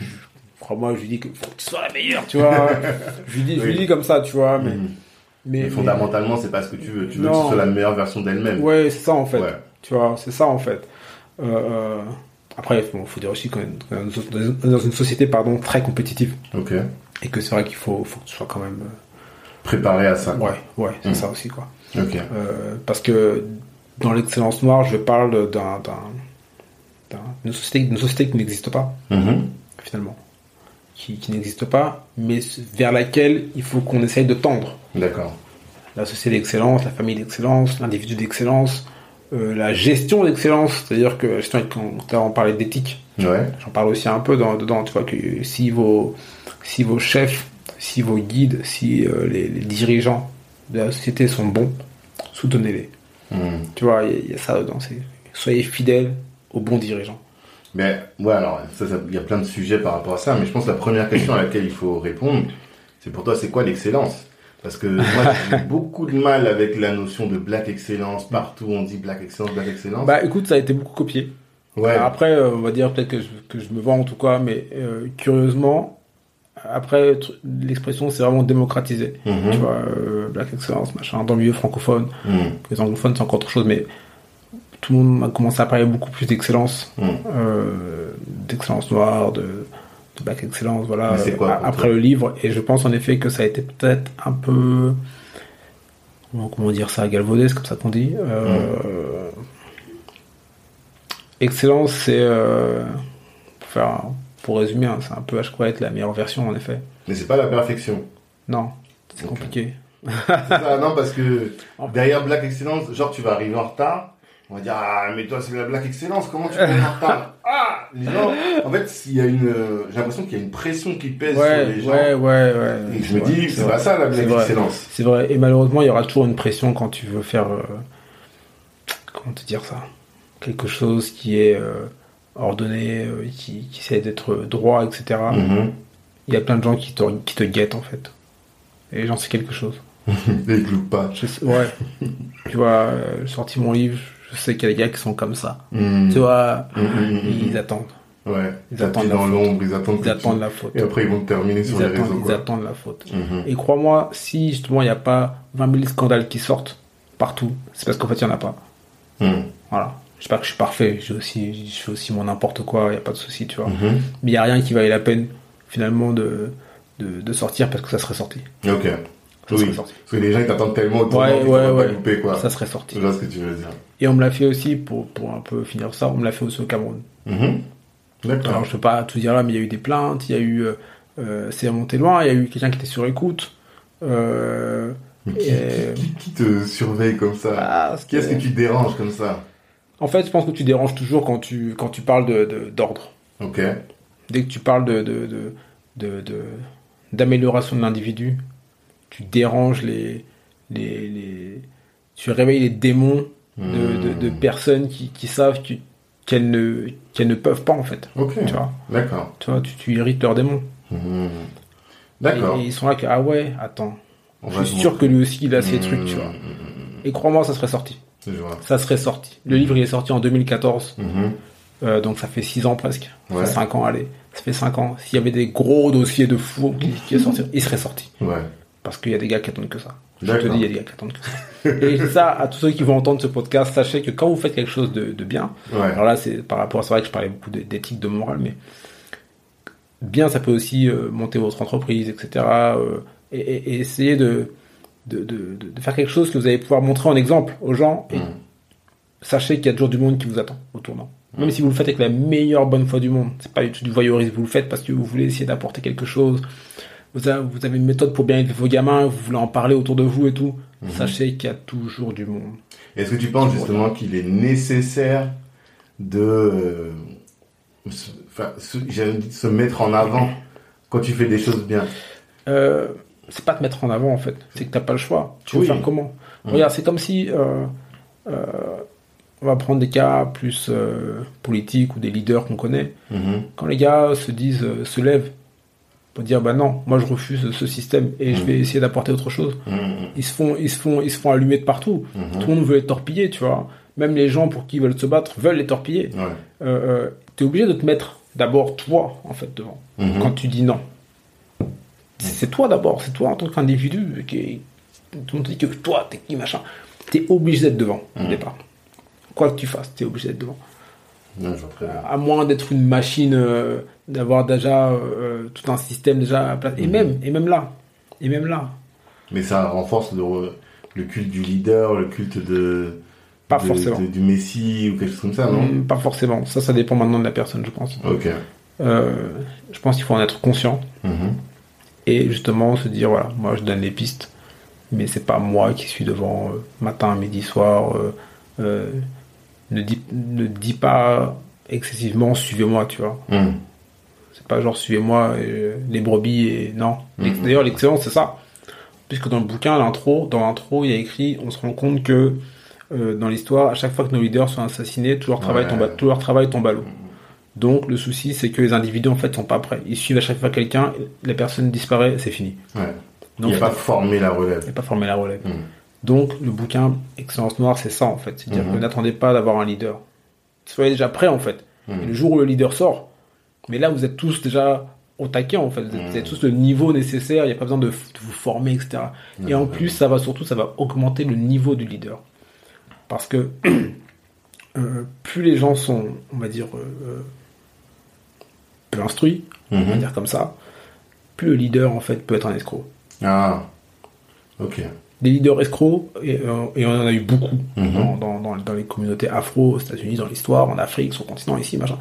je- je- crois-moi, je lui dis que faut que tu sois la meilleure, tu vois. je, lui dis, je lui dis comme ça, tu vois. Mais, Mhm. mais, Mais fondamentalement, c'est pas ce que tu veux. Tu veux que Non. ce soit la meilleure version d'elle-même. ouais, c'est ça en fait. Ouais. Tu vois, c'est ça en fait. Euh, euh, après, il faut dire aussi qu'on est dans une- une société pardon, très compétitive. Ok. Et que c'est vrai qu'il faut, faut que tu sois quand même. Préparé à ça. euh, ouais, ouais, c'est Mhm. ça aussi, quoi. Ok. Euh, parce que dans l'excellence noire, je parle d'un, d'un- d'un- d'une société, d'une société qui n'existe pas, Mhm. finalement. Qui, qui n'existe pas, mais vers laquelle il faut qu'on essaye de tendre. D'accord. La société d'excellence, la famille d'excellence, l'individu d'excellence, euh, la gestion d'excellence, c'est-à-dire que, quand on parlait d'éthique, Ouais. j'en parle aussi un peu dans, dedans, tu vois, que si vos, si vos chefs, si vos guides, si euh, les, les dirigeants de la société sont bons, soutenez-les. Mhm. Tu vois, il y, a- il y a ça dedans. Soyez fidèles aux bons dirigeants. Mais ouais, alors ça- il y a plein de sujets par rapport à ça, mais je pense que la première question à laquelle il faut répondre, c'est pour toi, c'est quoi l'excellence? Parce que moi, j'ai beaucoup de mal avec la notion de black excellence. Partout, on dit black excellence, black excellence. Bah écoute, ça a été beaucoup copié. ouais. Après, euh, on va dire peut-être que je, que je me vends en tout cas, mais euh, curieusement, après, l'expression c'est vraiment démocratisé. Mhm. Tu vois, euh, Black Excellence, machin, dans le milieu francophone. Mhm. Les anglophones, c'est encore autre chose, mais tout le monde a commencé à parler beaucoup plus d'excellence, euh, d'excellence noire, de Black Excellence, voilà, quoi après le livre. Et je pense en effet que ça a été peut-être un peu. Comment, dire ça Galvaudé, c'est comme ça qu'on dit. Euh, Excellence, c'est. euh, un- pour résumer, hein, c'est un peu à chaque fois être la meilleure version, en effet. Mais c'est pas la perfection. Non, c'est compliqué. Ça, non, parce que derrière black excellence, genre tu vas arriver en retard, on va dire ah mais toi c'est la black excellence, comment tu peux en retard? Ah les gens, en fait il y a une, euh, j'ai l'impression qu'il y a une pression qui pèse sur les gens. ouais, ouais, ouais. Et je me dis c'est pas ça la C'est black vrai. excellence. C'est vrai. Et malheureusement, il y aura toujours une pression quand tu veux faire. euh, comment te dire ça? Quelque chose qui est euh, ordonné, euh, qui, qui essaie d'être droit, etc. Mhm. Il y a plein de gens qui te, qui te guettent, en fait. Et les gens, c'est quelque chose. Et ils clouent pas. Je sais- ouais. tu vois, j'ai sorti mon livre, je sais qu'il y a des gars qui sont comme ça. Mhm. Tu vois, Mhm, mhm, ils attendent. Ouais. ils attendent la dans l'ombre, ils attendent. Ils attendent la faute. Et après ils vont te terminer sur Ils les attendent, réseaux. ils quoi. attendent la faute. Et crois-moi, si justement il n'y a pas 20 000 scandales qui sortent partout, c'est parce qu'en fait il n'y en a pas. Voilà. Je sais pas que je suis parfait, aussi, je fais aussi mon n'importe quoi, il n'y a pas de souci, tu vois. Mais il n'y a rien qui valait la peine finalement de, de, de sortir parce que ça serait sorti. Ok. Ça Oui. serait sorti. Parce que les gens ils t'attendent tellement au tournant Ouais, ouais, ouais. pas quoi. Ça serait sorti. Je vois ce que tu veux dire. Et on me l'a fait aussi, pour, pour un peu finir ça, on me l'a fait aussi au Cameroun. D'accord. Alors je peux pas tout dire là, mais il y a eu des plaintes, il y a eu. Euh, euh, c'est remonté loin, il y a eu quelqu'un qui était sur écoute. Euh, Mais qui, et- qui- qui te surveille comme ça ah, Qui est-ce que tu déranges comme ça? En fait, je pense que tu déranges toujours quand tu, quand tu parles d'ordre. De. Ok. Dès que tu parles de, de, de, de- de- d'amélioration de l'individu, tu déranges les, les, les- tu réveilles les démons de, de, personnes qui, qui savent qu'elles ne, qu'elles ne peuvent pas, en fait. Ok. Tu vois D'accord. Tu vois, tu, tu irrites leurs démons. D'accord. Et, ils sont là que, ah ouais, attends. je suis sûr que lui aussi, il a ses trucs, tu vois. Et crois-moi, ça serait sorti. Ça serait sorti. Le livre, il est sorti en 2014. Euh, donc ça fait 6 ans presque. Ça fait 5 ans, allez. Ça fait 5 ans. S'il y avait des gros dossiers de fou qui, qui sorti, il serait sorti. Ouais. Parce qu'il y a des gars qui attendent que ça. Je te dis, il y a des gars qui attendent que ça. Et ça, à tous ceux qui vont entendre ce podcast, sachez que quand vous faites quelque chose de, de bien, alors là, c'est par rapport, c'est vrai que je parlais beaucoup d'éthique, de morale, mais bien, ça peut aussi euh, monter votre entreprise, etc. Euh, et, et, essayer de de, de, de, faire quelque chose que vous allez pouvoir montrer en exemple aux gens. Et mm. sachez qu'il y a toujours du monde qui vous attend au tournant. Même si vous le faites avec la meilleure bonne foi du monde, c'est pas du tout du voyeurisme, vous le faites parce que vous voulez essayer d'apporter quelque chose. Vous avez, vous avez, une méthode pour bien élever vos gamins, vous voulez en parler autour de vous et tout. Mhm. Sachez qu'il y a toujours du monde. Est-ce que tu penses justement qu'il est nécessaire de, euh, enfin, se, se mettre en avant quand tu fais des choses bien? Euh, C'est pas te mettre en avant en fait, c'est que t'as pas le choix. Tu veux faire comment? Mhm. Regarde, c'est comme si euh, euh on va prendre des cas plus politiques ou des leaders qu'on connaît. Mhm. Quand les gars se disent, se lèvent pour dire bah non, moi je refuse ce système et je vais mhm. essayer d'apporter autre chose. Mhm. Ils se font, ils se font, ils se font allumer de partout. Tout le monde veut les torpiller, tu vois. Même les gens pour qui ils veulent se battre veulent les torpiller. Euh, tu es obligé de te mettre d'abord toi en fait devant quand tu dis non. C'est toi d'abord, c'est toi en tant qu'individu qui tout le monde dit que toi t'es qui machin. T'es obligé d'être devant au départ quoi que tu fasses, tu es obligé d'être devant. À moins d'être une machine, euh, d'avoir déjà euh, tout un système déjà à place. Et, mhm. même, et même là. Et même là. Mais ça renforce le, le culte du leader, le culte de. Pas forcément. du Messie ou quelque chose comme ça, non? Mm, Pas forcément. Ça, ça dépend maintenant de la personne, je pense. Ok. Euh, je pense qu'il faut en être conscient. Mhm. Et justement se dire voilà, moi je donne les pistes, mais c'est pas moi qui suis devant matin, midi, soir ne dis, ne dis pas excessivement suivez-moi, tu vois. Hmm. C'est pas genre suivez-moi euh, les brebis et non. Hmm. D'ailleurs, l'excellence, c'est ça. Puisque dans le bouquin, l'intro, dans l'intro, il y a écrit, on se rend compte que euh, dans l'histoire, à chaque fois que nos leaders sont assassinés, tout leur travail, tombe, à, tout leur travail tombe à l'eau. Donc le souci, c'est que les individus en fait sont pas prêts. Ils suivent à chaque fois quelqu'un, la personne disparaît, c'est fini. Ouais. Donc, il n'y a pas formé la relève. Il n'y a pas formé la relève. Donc le bouquin Excellence Noire, c'est ça en fait. C'est-à-dire mhm. que n'attendez pas d'avoir un leader. Soyez déjà prêt en fait. Mhm. Et le jour où le leader sort, mais là vous êtes tous déjà au taquet en fait. Vous, êtes, mhm. tous le niveau nécessaire, il n'y a pas besoin de, vous former, etc. Et en plus, ça va surtout, ça va augmenter le niveau du leader. Parce que euh, plus les gens sont, on va dire, euh, euh, peu instruits, on va dire comme ça, plus le leader en fait peut être un escroc. Ah, ok des leaders escrocs, et, euh, et, on en a eu beaucoup mhm. dans, dans, dans, les communautés afro aux États-Unis, dans l'histoire, en Afrique, sur le continent, ici, machin.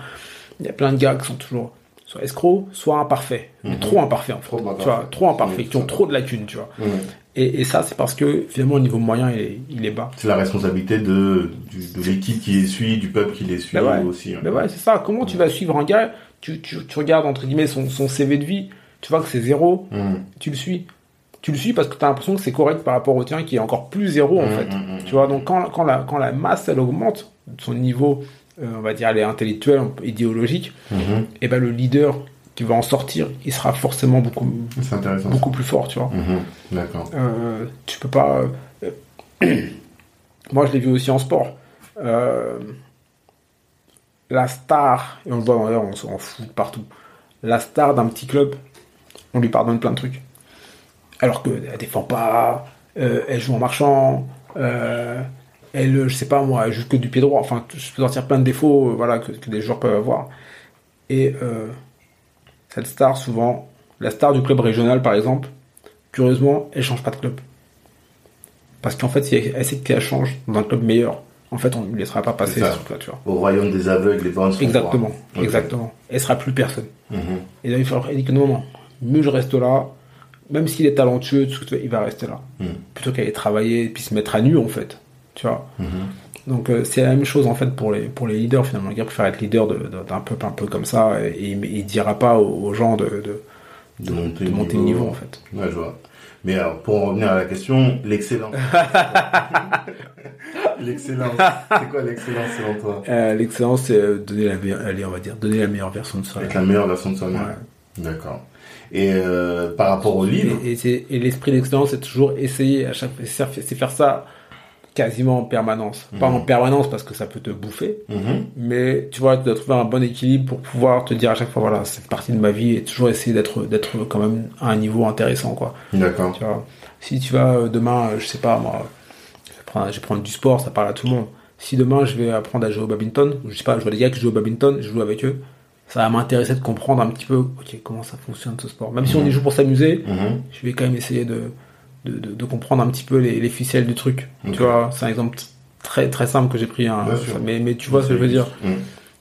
Il y a plein de gars qui sont toujours soit escrocs, soit imparfaits. Mhm. Trop imparfaits, en fait. Trop tu vois, trop imparfaits, qui ont trop de lacunes, tu vois. Mhm. Et, et, ça, c'est parce que finalement, au niveau moyen, il est, il est bas. C'est la responsabilité de, de l'équipe qui les suit, du peuple qui les suit ben aussi. Hein. Ben ouais, c'est ça. Comment tu vas suivre un gars tu, tu, tu, regardes, entre guillemets, son, son CV de vie, tu vois que c'est zéro, tu le suis tu le suis parce que tu as l'impression que c'est correct par rapport au tien qui est encore plus zéro en mmh, fait. Mmh, mmh. Tu vois, donc quand, quand, la, quand la masse elle augmente, son niveau, euh, on va dire, elle est intellectuelle, idéologique, et ben le leader qui va en sortir, il sera forcément beaucoup, beaucoup plus fort, tu vois. D'accord. Euh, tu peux pas. Euh, moi, je l'ai vu aussi en sport. la star, et on le voit d'ailleurs, on s'en fout partout. La star d'un petit club, on lui pardonne plein de trucs alors qu'elle défend pas, euh, elle joue en marchant, euh, elle, je sais pas moi, elle joue que du pied droit. Enfin, je peux sortir plein de défauts, euh, voilà, que, des joueurs peuvent avoir. Et cette star, souvent, la star du club régional, par exemple, curieusement, elle change pas de club. Parce qu'en fait, si elle sait qu'elle change dans un club meilleur, en fait, on ne laissera pas passer là, tu vois. Au royaume des aveugles, les bonnes Exactement, exactement. Elle sera plus personne. Mhm. Et là, il elle dit que non, non, mieux je reste là, même s'il est talentueux, il va rester là. Hmm. Plutôt qu'aller travailler et puis se mettre à nu, en fait. Tu vois hmm. Donc, euh, c'est la même chose, en fait, pour les, pour les leaders, finalement. Le gars préfère être leader d'un peuple un peu comme ça et, il, ne dira pas aux, gens de, de, monter, le niveau en fait. Ouais, je vois. Mais alors, pour en revenir à la question, l'excellence. l'excellence. C'est quoi l'excellence selon toi? Euh, L'excellence, c'est euh, donner la meilleure, allez, on va dire, donner la meilleure version de soi. Être la meilleure version de soi-même. Ouais. D'accord. Et euh, par rapport au livre. Et, et l'esprit d'excellence, c'est toujours essayer à chaque fois, c'est faire ça quasiment en permanence. Pas en mhm. permanence parce que ça peut te bouffer, mhm. mais tu vois, tu dois trouver un bon équilibre pour pouvoir te dire à chaque fois, voilà, c'est partie de ma vie et toujours essayer d'être, d'être quand même à un niveau intéressant, quoi. D'accord. Tu vois, si tu vas euh, demain, euh, je sais pas, moi, je vais, prendre, je vais prendre du sport, ça parle à tout le monde. Si demain je vais apprendre à jouer au badminton, je sais pas, je vois des gars qui jouent au badminton, je joue avec eux, ça va m'intéresser de comprendre un petit peu, ok, comment ça fonctionne ce sport. Même si on y joue pour s'amuser, mhm. je vais quand même essayer de, de, comprendre un petit peu les, ficelles du truc. Tu vois, c'est un exemple très très simple que j'ai pris. Hein, mais, mais tu vois ce que je veux dire. Mm.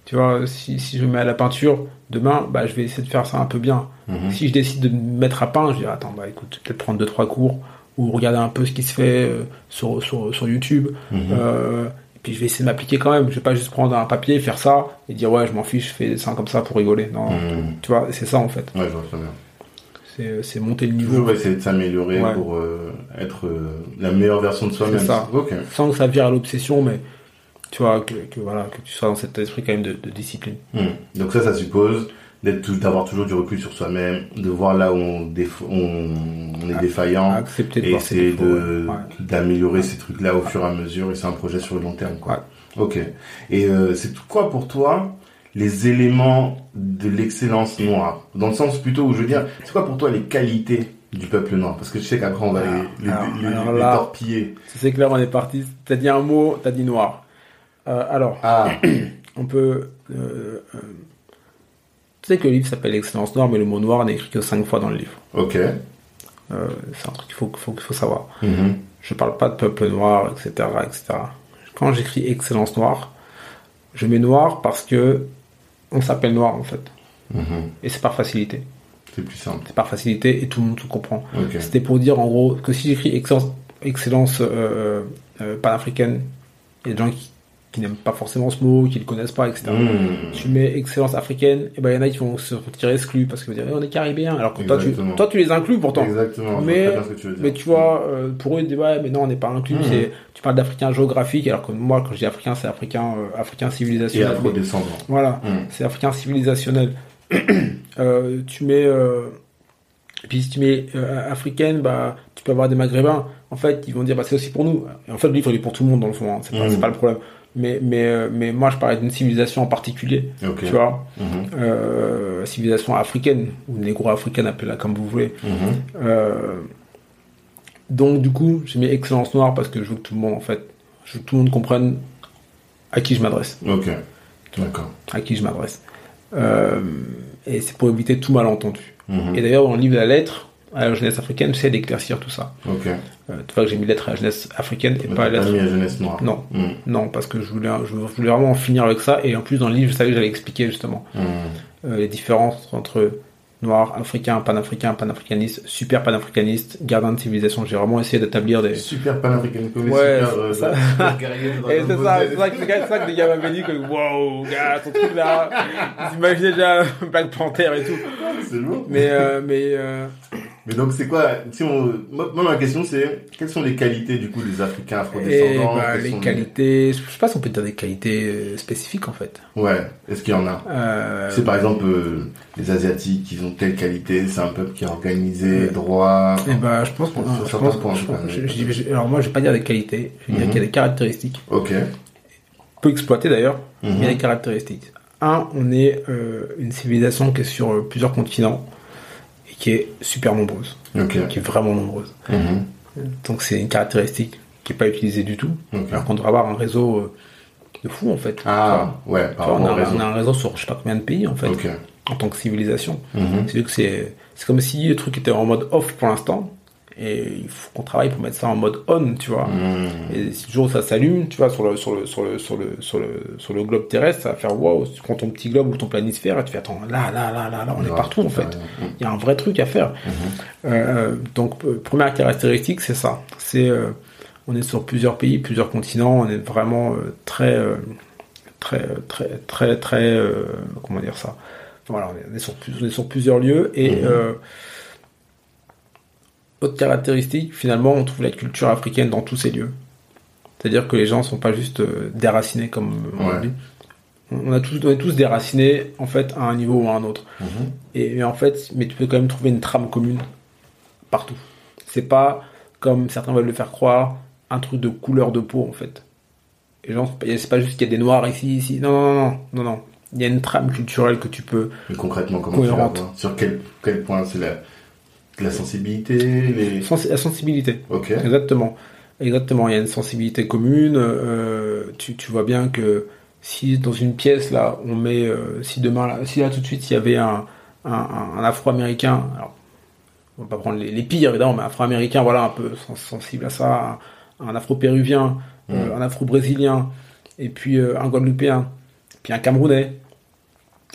Tu vois, si, si je me mets à la peinture, demain, bah, je vais essayer de faire ça un peu bien. Si je décide de me mettre à peindre, je dis, attends, bah écoute, peut-être prendre deux trois cours ou regarder un peu ce qui se fait euh, sur, sur, sur, YouTube. Euh, puis je vais essayer de m'appliquer quand même. Je vais pas juste prendre un papier, faire ça et dire, ouais, je m'en fiche, je fais ça comme ça pour rigoler. Non, mm. tu vois, c'est ça en fait. Ouais, je vois très bien c'est monter le niveau. Toujours essayer de s'améliorer pour euh, être euh, la meilleure version de soi-même. ça. Sans que ça vire à l'obsession, mais tu vois, que, voilà, que tu sois dans cet esprit quand même de, discipline. Hmm. Donc ça, ça suppose d'avoir toujours du recul sur soi-même, de voir là où on, on, est défaillant, accepter de et essayer d'améliorer ces trucs-là au fur et à mesure. Et c'est un projet sur le long terme. Quoi. Ok. Et euh, c'est quoi pour toi les éléments de l'excellence noire? Dans le sens plutôt où je veux dire, c'est quoi pour toi les qualités du peuple noir? Parce que je sais qu'après on va les, les, torpiller. C'est clair, on est parti. T'as dit un mot, t'as dit noir. Euh, alors, ah. on peut. Euh, euh, sais que le livre s'appelle Excellence Noire, mais le mot noir n'est écrit que cinq fois dans le livre. Ok. c'est un truc qu'il faut, faut, faut savoir. Mm-hmm. Je parle pas de peuple noir, etc., etc. Quand j'écris Excellence Noire, je mets noir parce que on s'appelle noir en fait. Mhm. Et c'est par facilité. C'est plus simple. C'est par facilité et tout le monde tout comprend. C'était pour dire en gros que si j'écris excellence, excellence euh, euh, panafricaine, il y a des gens qui, qui n'aiment pas forcément ce mot, qui ne le connaissent pas, etc. Hmm. Tu mets excellence africaine, et ben il y en a qui vont se sentir exclus parce qu'ils vont dire eh, on est caribéen, alors que toi tu, toi tu les inclus pourtant. Exactement. Mais, tu mais tu vois, euh, pour eux ils disent ouais mais non on n'est pas inclus, hmm. c'est tu parles d'africain géographique alors que moi quand je dis africain c'est africain euh, africain civilisationnel. Et Voilà, hmm. c'est africain civilisationnel. euh, tu mets puis si tu mets africaine, bah, tu peux avoir des maghrébins. En fait, ils vont dire, bah, c'est aussi pour nous. Et en fait, le livre, il est pour tout le monde, dans le fond. Hein. C'est pas, pas, le problème mais mais euh, mais moi je parlais d'une civilisation en particulier tu vois. Mhm. euh, civilisation africaine ou négro-africaine appelez-la comme vous voulez. Mhm. euh, donc du coup j'ai mis excellence noire parce que je veux que tout le monde en fait je veux que tout le monde comprenne à qui je m'adresse. Ok. D'accord. À qui je m'adresse. Et c'est pour éviter tout malentendu. Mhm. et d'ailleurs dans le livre de la lettre à la jeunesse africaine, j'essaie d'éclaircir tout ça. Ok. Euh, tu vois que j'ai mis lettre à la jeunesse africaine et pas à la jeunesse noire. Non, hmm. non, parce que je voulais, je voulais vraiment en finir avec ça. Et en plus, dans le livre, je savais que j'allais expliquer justement hmm. euh, les différences entre noir, africain, panafricain, panafricaniste, super panafricaniste, gardien de civilisation. J'ai vraiment essayé d'établir des. Super panafricaniste, ouais, super, euh, ça. Et c'est ça, c'est ça, que, des gars m'avaient dit que, wow, gars, ton truc là, vous imaginez déjà Black Panther et tout. C'est lourd. Mais, euh, mais, euh, mais donc c'est quoi si on, Moi ma question c'est quelles sont les qualités du coup des Africains afrodescendants? Bah, Les qualités, je sais pas si on peut dire des qualités euh, spécifiques en fait. Ouais, est-ce qu'il y en a? Euh... C'est par exemple euh, les Asiatiques, ils ont telle qualité, c'est un peuple qui est organisé, droit. Et eh bah je pense qu'on. Sur certains points. alors moi je vais pas dire des qualités, je vais dire mhm. qu'il y a des caractéristiques. Ok. Peut exploiter d'ailleurs, il y a mhm. des caractéristiques. Un, on est euh, une civilisation qui est sur plusieurs continents qui est super nombreuse, qui est vraiment nombreuse. Mhm. Donc c'est une caractéristique qui n'est pas utilisée du tout. Alors qu'on devrait avoir un réseau euh, de fou en fait. Ah ouais, on, a, on, a, un réseau sur je sais pas combien de pays en fait, en tant que civilisation. Mhm. C'est comme si le truc était en mode off pour l'instant et il faut qu'on travaille pour mettre ça en mode on, tu vois. Hmm. Et si toujours ça s'allume, tu vois, sur le, sur le, sur le, sur le, sur le, sur le globe terrestre, ça va faire wow, tu prends ton petit globe ou ton planisphère et tu fais attends, là, là, là, là, là, on est partout en fait. Il y a un vrai truc à faire. Hmm. Euh, donc, euh, première caractéristique, c'est ça. C'est, euh, on est sur plusieurs pays, plusieurs continents, on est vraiment très, très, très, très, très, comment dire ça? Voilà, on est sur, on est sur plusieurs lieux. Et euh, autre caractéristique, finalement, on trouve la culture africaine dans tous ces lieux. C'est-à-dire que les gens sont pas juste euh, déracinés comme on Ouais. dit. On a tous, on est tous déracinés en fait à un niveau ou à un autre. Mhm. Et, mais en fait, mais tu peux quand même trouver une trame commune partout. C'est pas comme certains veulent le faire croire, un truc de couleur de peau en fait. Les gens, c'est pas juste qu'il y a des noirs ici, ici. Non, non, non, non, non. Il y a une trame culturelle que tu peux. Mais concrètement, comment tu la Cohérente. vois? Sur quel, quel point C'est la, la sensibilité les... Sens- La sensibilité. Ok. Exactement. Exactement. Il y a une sensibilité commune. euh, tu, tu vois bien que si dans une pièce là, on met, euh, si demain, là, si là tout de suite il y avait un, un, un- un Afro-américain, alors on va pas prendre les, les pires évidemment, mais un Afro-américain, voilà, un peu sens- sensible à ça, un, un Afro-péruvien, euh, un Afro-brésilien, et puis un Guadeloupéen, puis un Camerounais,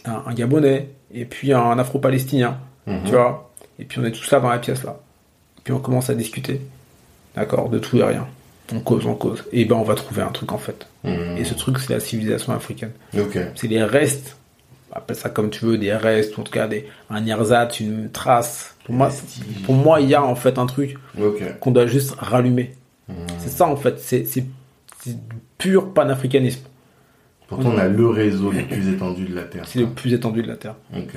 un, un Gabonais, et puis un Afro-palestinien, Mhm. tu vois. Et puis on est tous là dans la pièce là. Puis on commence à discuter, d'accord, de tout et rien. On cause, on cause. Et ben on va trouver un truc en fait. Mhm. Et ce truc, c'est la civilisation africaine. C'est les restes, appelle ça comme tu veux, des restes, ou en tout cas des, un ersatz, une trace. Pour moi, Vestige. pour moi, il y a en fait un truc qu'on doit juste rallumer. Mhm. C'est ça en fait, c'est du pur panafricanisme. Pourtant, on a le réseau le plus étendu de la Terre. C'est le plus étendu de la Terre. Ok.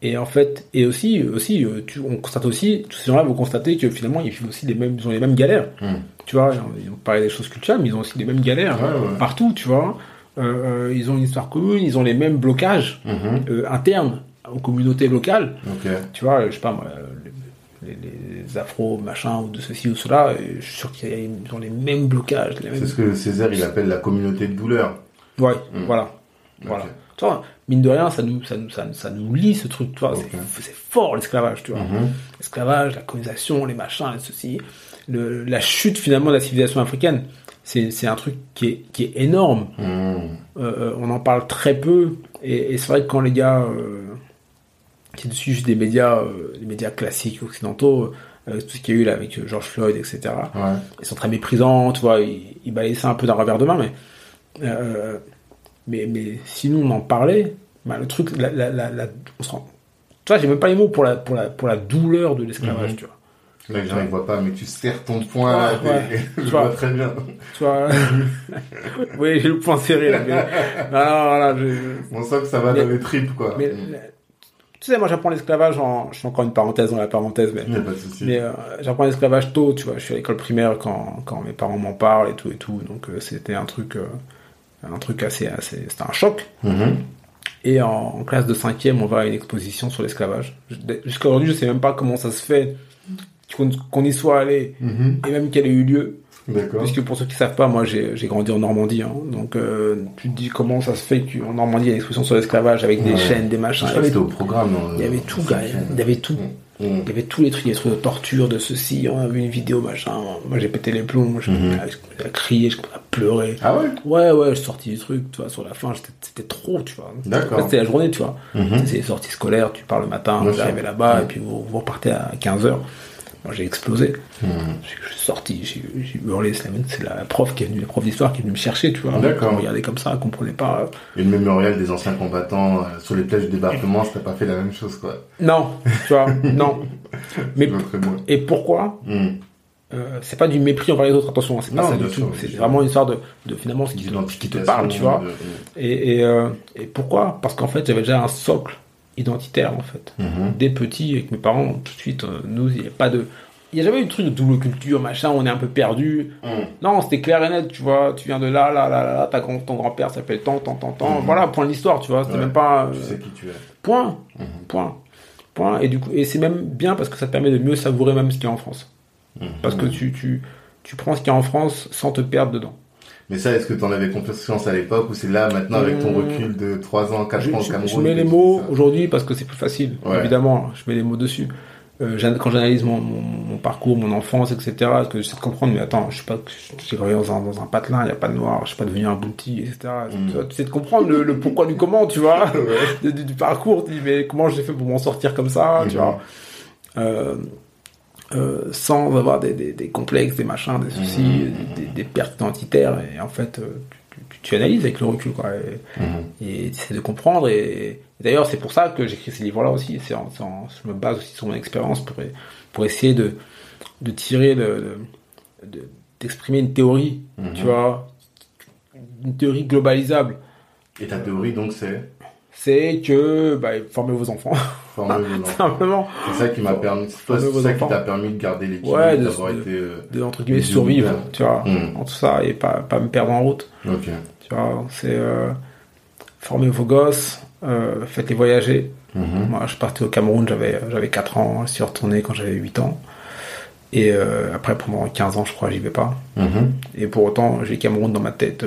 Et en fait, et aussi, aussi, euh, tu, on constate aussi, tous ces gens-là, vous constatez que finalement, ils vivent aussi les mêmes, ils ont les mêmes galères. Mhm. Tu vois, ils ont parlé des choses culturelles, mais ils ont aussi les mêmes galères Ouais, ouais. partout, tu vois. Euh, euh, ils ont une histoire commune, ils ont les mêmes blocages euh, internes aux communautés locales. Tu vois, je sais pas moi, les, afros, machin, ou de ceci ou cela, je suis sûr qu'ils ont les mêmes blocages. C'est ce que Césaire il appelle la communauté de douleur. Ouais, Mm. voilà. Voilà. Tu vois, mine de rien, ça nous, ça nous, ça, ça nous lie ce truc, tu vois. C'est, fort l'esclavage, tu vois. Mhm. L'esclavage, la colonisation, les machins, ceci. Le, la chute finalement de la civilisation africaine, c'est, un truc qui est, qui est énorme. Mhm. Euh, euh, on en parle très peu. Et, et c'est vrai que quand les gars euh, qui suivent juste des médias, euh, les médias classiques occidentaux, euh, tout ce qu'il y a eu là avec euh, George Floyd, etc., Ouais. ils sont très méprisants, tu vois, ils, ils balayent ça un peu d'un revers de main, mais, euh, mais, mais si nous on en parlait, bah, le truc, la, la, la, la- on se rend- tu vois, j'ai même pas les mots pour la, pour la, pour la douleur de l'esclavage, Mhm. tu vois. Là, les gens ils voient pas, mais tu serres ton poing là. Ouais, Je Tu vois vois. très bien. Tu vois, oui, j'ai le point serré là, mais, non, non, non, je- On sent que ça va Mais- dans les tripes quoi. mais, Mhm. tu sais, moi j'apprends l'esclavage en, je fais encore une parenthèse dans la parenthèse, mais a pas de souci. Mais euh, j'apprends l'esclavage tôt, tu vois. Je suis à l'école primaire quand, quand mes parents m'en parlent et tout et tout. Donc euh, c'était un truc, euh, un truc assez, assez, c'était un choc. Mhm. Et en, en classe de cinquième, on va à une exposition sur l'esclavage. Jusqu'à aujourd'hui, je sais même pas comment ça se fait qu'on y soit allé Mhm. et même qu'elle ait eu lieu. Puisque pour ceux qui savent pas, moi j'ai grandi en Normandie. hein. donc euh, tu te dis comment ça se fait qu'en Normandie il y a une exposition sur l'esclavage avec des Ouais. chaînes, des machins. crois que c'était au programme. Il y avait tout, gars. Il y avait tout. Mhm. Il y avait tous les trucs, des trucs de torture, de ceci, on a vu une vidéo, machin. Moi, j'ai pété les plombs, je j'ai crié, je à pleurer. Ah ouais? Ouais, ouais, je suis sorti du truc, tu vois, sur la fin, c'était trop, tu vois. D'accord. C'était la journée, tu vois. Mhm. C'est les sorties scolaires, tu pars le matin, vous arrivez là-bas, et puis vous, vous repartez à 15h. J'ai explosé. Mhm. Je suis sorti, j'ai hurlé, c'est la, prof qui est venue, la prof d'histoire qui est venue me chercher, tu vois. D'accord. Regardait comme ça, elle comprenait pas. Et le mémorial des anciens combattants euh, sur les plages du débarquement, ça pas fait la même chose quoi. Non, tu vois, non. Mais, et pourquoi Mhm. Euh, c'est pas du mépris envers les autres, attention, hein, c'est pas Non, ça du sûr, tout. C'est vraiment une histoire de, de finalement ce qui, te, ce qui te parle, tu vois. de- Et, et, euh, et pourquoi? Parce qu'en fait, j'avais déjà un socle identitaire, en fait. Mhm. Dès petit, avec mes parents, tout de suite, euh, nous, il n'y a pas de. Il n'y a jamais eu de truc de double culture, machin, on est un peu perdu. Mhm. Non, c'était clair et net, tu vois. Tu viens de là, là, là, là, là, ta grand- ton grand-père s'appelle tant, tant, tant, tant. Mhm. Voilà, point de l'histoire, tu vois. C'était Ouais. même pas. euh, Tu sais qui tu es. Point. Mhm. Point. Point. Et du coup, et c'est même bien parce que ça te permet de mieux savourer même ce qu'il y a en France. Mhm. Parce que tu, tu, tu prends ce qu'il y a en France sans te perdre dedans. Mais ça, est-ce que tu en avais conscience à l'époque ou c'est là maintenant avec ton Mmh. recul de 3 ans, 4 Je, ans au Cameroun je mets les mots aujourd'hui parce que c'est plus facile, Ouais. évidemment. Je mets les mots dessus. Euh, quand j'analyse mon, mon, mon parcours, mon enfance, etc., parce que j'essaie de comprendre, mais attends, je suis pas, j'ai grandi dans un, dans un patelin, il n'y a pas de noir, je suis pas devenu un bounty, etc. Mm. Tu vois, tu essaies de comprendre le, le pourquoi du comment, tu vois, du, du parcours, tu dis, mais comment j'ai fait pour m'en sortir comme ça, tu Mhm. vois. Euh, euh, sans avoir des, des, des complexes, des machins, des soucis, Mhm. des, des pertes identitaires, et en fait, euh, tu, tu, tu analyses avec le recul, quoi. Et, et tu essaies de comprendre. Et, et d'ailleurs, c'est pour ça que j'écris ces livres-là aussi. C'est en- en- je me base aussi sur mon expérience pour, pour essayer de, de tirer, de, de- de- d'exprimer une théorie, Mhm. tu vois, une théorie globalisable. Et ta théorie, donc, c'est? C'est que, bah, formez vos enfants. simplement, C'est ça qui m'a permis, c'est ça qui t'a permis de garder l'équilibre, Ouais, de- d'avoir été, euh, de, entre guillemets, survivre, tu vois, Mhm. en tout ça, et pas, pas me perdre en route. ok. Tu vois, c'est euh, former vos gosses, euh, faites-les voyager. Mhm. Moi, je partais au Cameroun, j'avais j'avais 4 ans, je suis retourné quand j'avais 8 ans. Et euh, après, pendant 15 ans, je crois, j'y vais pas. Mhm. Et pour autant, j'ai Cameroun dans ma tête.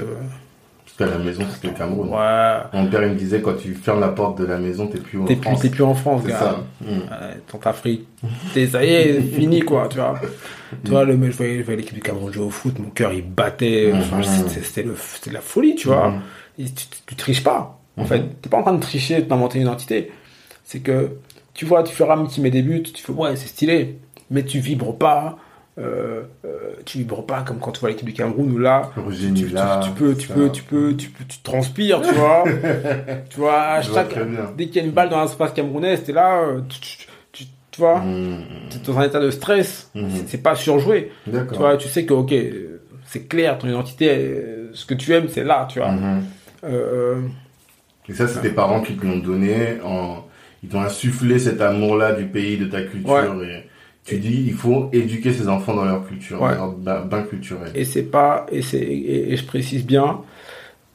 Qu'à la maison, c'était le Cameroun. ouais, Mon père, il me disait, quand tu fermes la porte de la maison, t'es plus en t'es plus, France. t'es plus en France, C'est gars. ça. En Afrique. T'es- ça y est, fini, quoi, tu vois. Tu vois, le, je voyais, je voyais l'équipe du Cameroun jouer au foot, mon cœur, il battait. Enfin, Mhm. c'était, c'était le, c'était de la folie, tu vois. Et tu, tu triches pas, en fait. T'es pas en train de tricher, de t'inventer une identité. C'est que, tu vois, tu fais Ram qui met des buts, tu fais, ouais, c'est stylé. Mais tu vibres pas, euh, euh, tu vibres pas comme quand tu vois l'équipe du Cameroun où là, tu, est tu- là, tu peux, tu ça. peux, tu peux, tu peux, tu transpires, tu vois. tu vois, chaque, dès qu'il y a une balle dans l'espace camerounais, t'es là, euh, tu, tu, tu, tu vois, Mhm. t'es dans un état de stress. Mhm. C'est- pas surjoué. Tu vois, tu sais que, ok, c'est clair, ton identité, euh, ce que tu aimes, c'est là, tu vois. Mhm. Euh, Et ça, c'est tes parents qui te l'ont donné, en... ils t'ont insufflé cet amour-là du pays, de ta culture. Et tu dis, il faut éduquer ses enfants dans leur culture, Ouais. dans leur bain, culturel. et c'est pas, et c'est, et, et je précise bien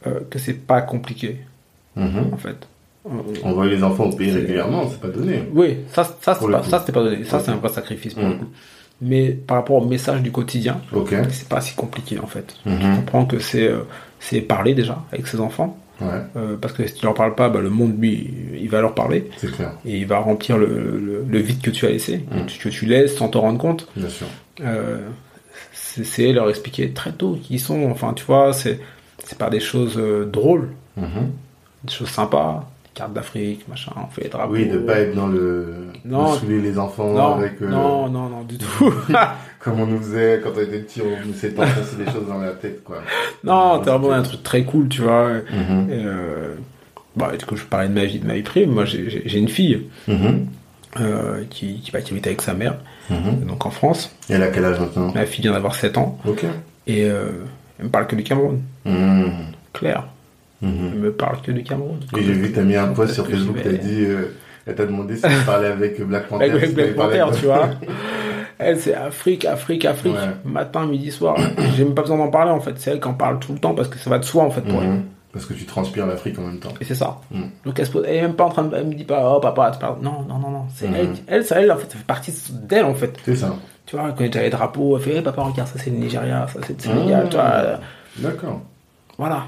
euh, que c'est pas compliqué, Mhm. en fait. Euh, Envoyer les enfants au pays régulièrement, c'est pas donné. Oui, ça, ça, c'est pas, ça, donné. Ça, c'est un vrai sacrifice pour le coup. Mais par rapport au message du quotidien, Ok. c'est pas si compliqué, en fait. Tu Mhm. comprends que c'est, euh, c'est parler déjà avec ses enfants. Ouais, euh, parce que si tu leur parles pas, bah, le monde, lui, il va leur parler. c'est clair, Et il va remplir le, le, le vide que tu as laissé, Mhm. que, tu, laisses sans t'en rendre compte. bien sûr. Euh, c'est leur expliquer très tôt qui ils sont. Enfin, tu vois, c'est c'est pas des choses euh, drôles, Mhm. des choses sympas. Cartes d'Afrique, machin, on fait les drapeaux. Oui, de pas être dans le. Non. de saouler les enfants non, avec. euh, non, non, non, du tout. Comme on nous faisait quand on était petit, on nous s'est enfoncé des choses dans la tête, quoi. non, t'es vraiment un truc très cool, tu vois. Mhm. Et, euh, bah, du coup, je parlais de ma vie, de ma vie privée. Moi, j'ai- une fille Mhm. euh, qui, qui, bah, qui habite avec sa mère, Mhm. donc en France. Et elle a quel âge maintenant? Ma fille vient d'avoir 7 ans. Ok. Et euh, elle me parle que du Cameroun. Claire. Elle me parle que du Cameroun. Et j'ai vu que t'as mis un post sur Facebook, t'as dit, euh, elle t'a demandé si tu parlais avec Black Panther. Avec Black Panther, tu vois. Elle, c'est Afrique, Afrique, Afrique. Ouais. Matin, midi, soir. J'ai même pas besoin d'en parler, en fait. C'est elle qui en parle tout le temps parce que ça va de soi, en fait, pour elle. Mhm. Parce que tu transpires l'Afrique en même temps. Et c'est ça. Mhm. Donc elle se pose, elle est même pas en train de, elle me dit pas, oh papa, tu parles. Non, non, non, non. C'est Mhm. elle, elle, ça, elle, en fait, ça fait partie d'elle, en fait. C'est ça. Tu vois, elle connaît déjà les drapeaux. Elle fait, hey, papa, regarde, ça c'est le Nigeria, ça c'est le Sénégal, tu vois. D'accord. Voilà.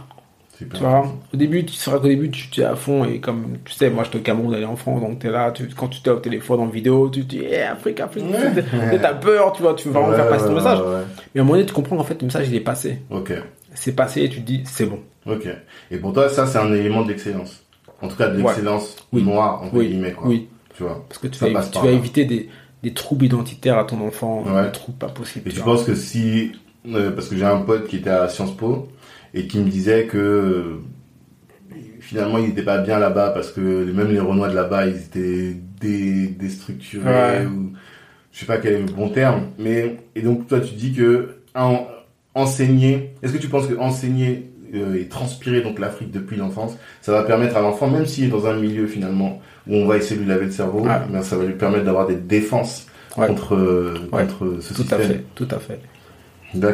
Tu vois, au début, tu seras qu'au début, tu tu es à fond et comme tu sais, moi j'étais au Cameroun, est en France, donc t'es là, tu, quand tu t'es au téléphone en vidéo, tu te dis, hey, Afrique, Afrique, Ouais. tu t'as peur, tu vois, tu veux vraiment Ouais, faire passer ton message. Mais à un moment donné, tu comprends qu'en fait, le message il est passé. Ok. C'est passé et tu te dis, c'est bon. Ok. Et pour toi, ça, c'est un élément d'excellence. En tout cas, de l'excellence Oui. noire, entre Oui. guillemets, quoi. Oui, Tu vois. parce que tu vas, tu là. éviter des, des troubles identitaires à ton enfant, des troubles pas possibles. Et tu penses que si, euh, parce que j'ai un pote qui était à Sciences Po et qui me disait que finalement il n'était pas bien là-bas parce que même les Renois de là-bas ils étaient dé- déstructurés Ouais. ou je sais pas quel est le bon terme. Mais et donc toi tu dis que en- enseigner, est-ce que tu penses que enseigner euh, et transpirer donc l'Afrique depuis l'enfance, ça va permettre à l'enfant, même s'il est dans un milieu finalement où on va essayer de lui laver le cerveau, Ouais. ben, ça va lui permettre d'avoir des défenses Ouais. contre, euh, Ouais. contre ce Tout système. à fait, tout à fait.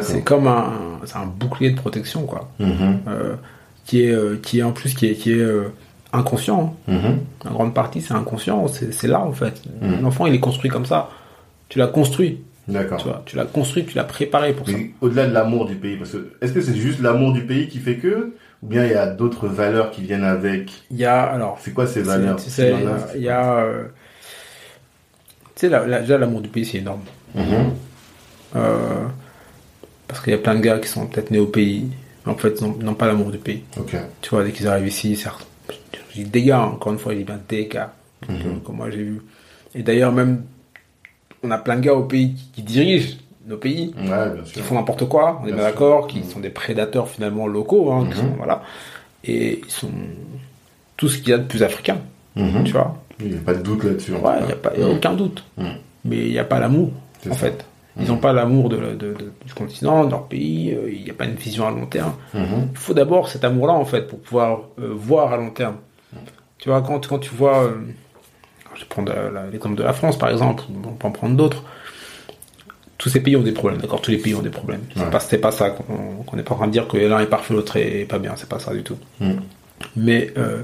C'est comme un, un bouclier de protection, quoi. Mhm, Euh, qui est, euh, qui est en plus, qui est, qui est euh, inconscient. hein. mhm. En grande partie, c'est inconscient. C'est là, en fait. Mhm. L'enfant, il est construit comme ça. Tu l'as construit, D'accord. tu vois. Tu l'as construit, tu l'as préparé pour ça. Au-delà de l'amour du pays, parce que est-ce que c'est juste l'amour du pays qui fait que, ou bien il y a d'autres valeurs qui viennent avec? Il y a, alors, C'est quoi ces valeurs tu sais, il y a, euh, tu sais, la- la- déjà, l'amour du pays, c'est énorme. Mhm. Euh, parce qu'il y a plein de gars qui sont peut-être nés au pays, mais en fait, n'ont n'ont pas l'amour du pays. Tu vois, dès qu'ils arrivent ici, certes, je dis des gars, encore une fois, je dis bien des gars, Mhm. comme moi j'ai vu. Et d'ailleurs, même, on a plein de gars au pays qui, qui dirigent nos pays, Ouais, bien qui sûr. font n'importe quoi, on est Bien d'accord, qui Mhm. sont des prédateurs finalement locaux, hein, qui Mhm. sont, voilà, et ils sont tout ce qu'il y a de plus africain, Mhm. tu vois. Il n'y a pas de doute là-dessus. Ouais, il n'y a, Mhm. aucun doute. Mhm. Mais il n'y a pas l'amour, en ça. fait. Ils n'ont pas l'amour de, de- de- du continent, de leur pays, euh, il n'y a pas une vision à long terme. Mhm. Il faut d'abord cet amour-là, en fait, pour pouvoir euh, voir à long terme. Tu vois, quand, quand tu vois... euh, je vais prendre la- la- l'exemple de la France, par exemple, on peut en prendre d'autres. Tous ces pays ont des problèmes, d'accord Tous les pays ont des problèmes. Ouais. pas, c'est pas ça qu'on qu'on n'est pas en train de dire que l'un est parfait, l'autre est pas bien. C'est pas ça du tout. Mhm. Mais euh,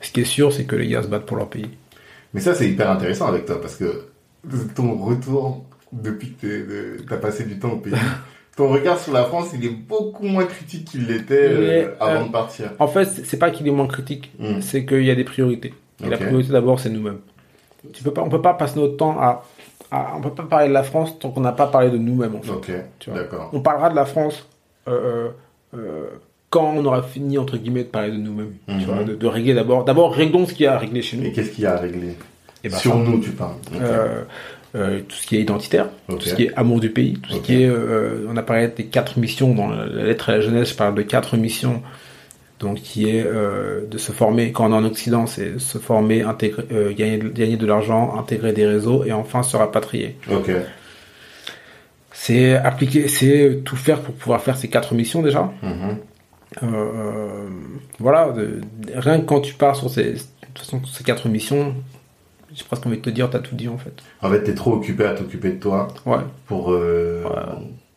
ce qui est sûr, c'est que les gars se battent pour leur pays. Mais ça, c'est hyper intéressant avec toi parce que ton retour depuis que tu as passé du temps au pays, ton regard sur la France, il est beaucoup moins critique qu'il l'était euh, avant euh, de partir. En fait, c'est pas qu'il est moins critique, Mm. c'est qu'il y a des priorités. Et la priorité d'abord, c'est nous-mêmes. Tu peux pas, on peut pas passer notre temps à, à- on peut pas parler de la France tant qu'on n'a pas parlé de nous-mêmes. En fait. Ok, d'accord. On parlera de la France euh, euh, quand on aura fini entre guillemets de parler de nous-mêmes. Mhm. Tu vois, de, de régler d'abord. D'abord, réglons ce qu'il y a à régler chez nous. Et qu'est-ce qu'il y a à régler? Et ben, Sur ça. nous, tu parles. Euh, tout ce qui est identitaire, tout ce qui est amour du pays, tout ce qui est, euh, on a parlé des quatre missions dans la lettre à la jeunesse, je parle de quatre missions, donc qui est euh, de se former quand on est en Occident, c'est se former, intégrer, gagner, de- gagner de l'argent, intégrer des réseaux et enfin se rapatrier. Ok. C'est appliquer, c'est tout faire pour pouvoir faire ces quatre missions déjà. Euh, voilà, de- rien que quand tu pars sur ces, de toute façon, ces quatre missions, j'ai presque envie de te dire, t'as tout dit en fait. En fait, t'es trop occupé à t'occuper de toi Ouais. pour euh, Ouais.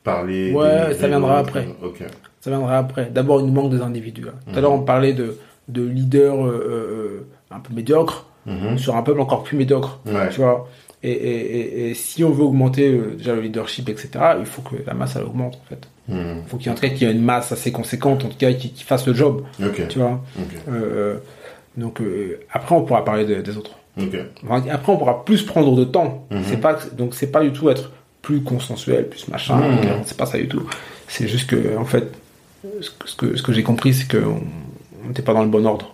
parler. Ouais, des- ça des viendra autres. après. Ok. Ça viendra après. D'abord, il nous manque des individus. là. Tout à Mhm. l'heure, on parlait de, de leaders euh, euh, un peu médiocres Mhm. sur un peuple encore plus médiocre. Ouais. Tu vois et, et, et, et si on veut augmenter euh, déjà le leadership, etc., il faut que la masse, elle augmente, en fait. Mhm. Il faut qu'il y ait une masse assez conséquente, en tout cas, qui, qui fasse le job. Ok. Tu vois Ok. Euh, Donc, après, on pourra parler de- des autres. Enfin, après, on pourra plus prendre de temps. Mhm. C'est pas, donc, c'est pas du tout être plus consensuel, plus machin. Mhm. euh, C'est pas ça du tout. C'est juste que, en fait, ce que, ce j'ai compris, c'est qu'on n'était pas dans le bon ordre.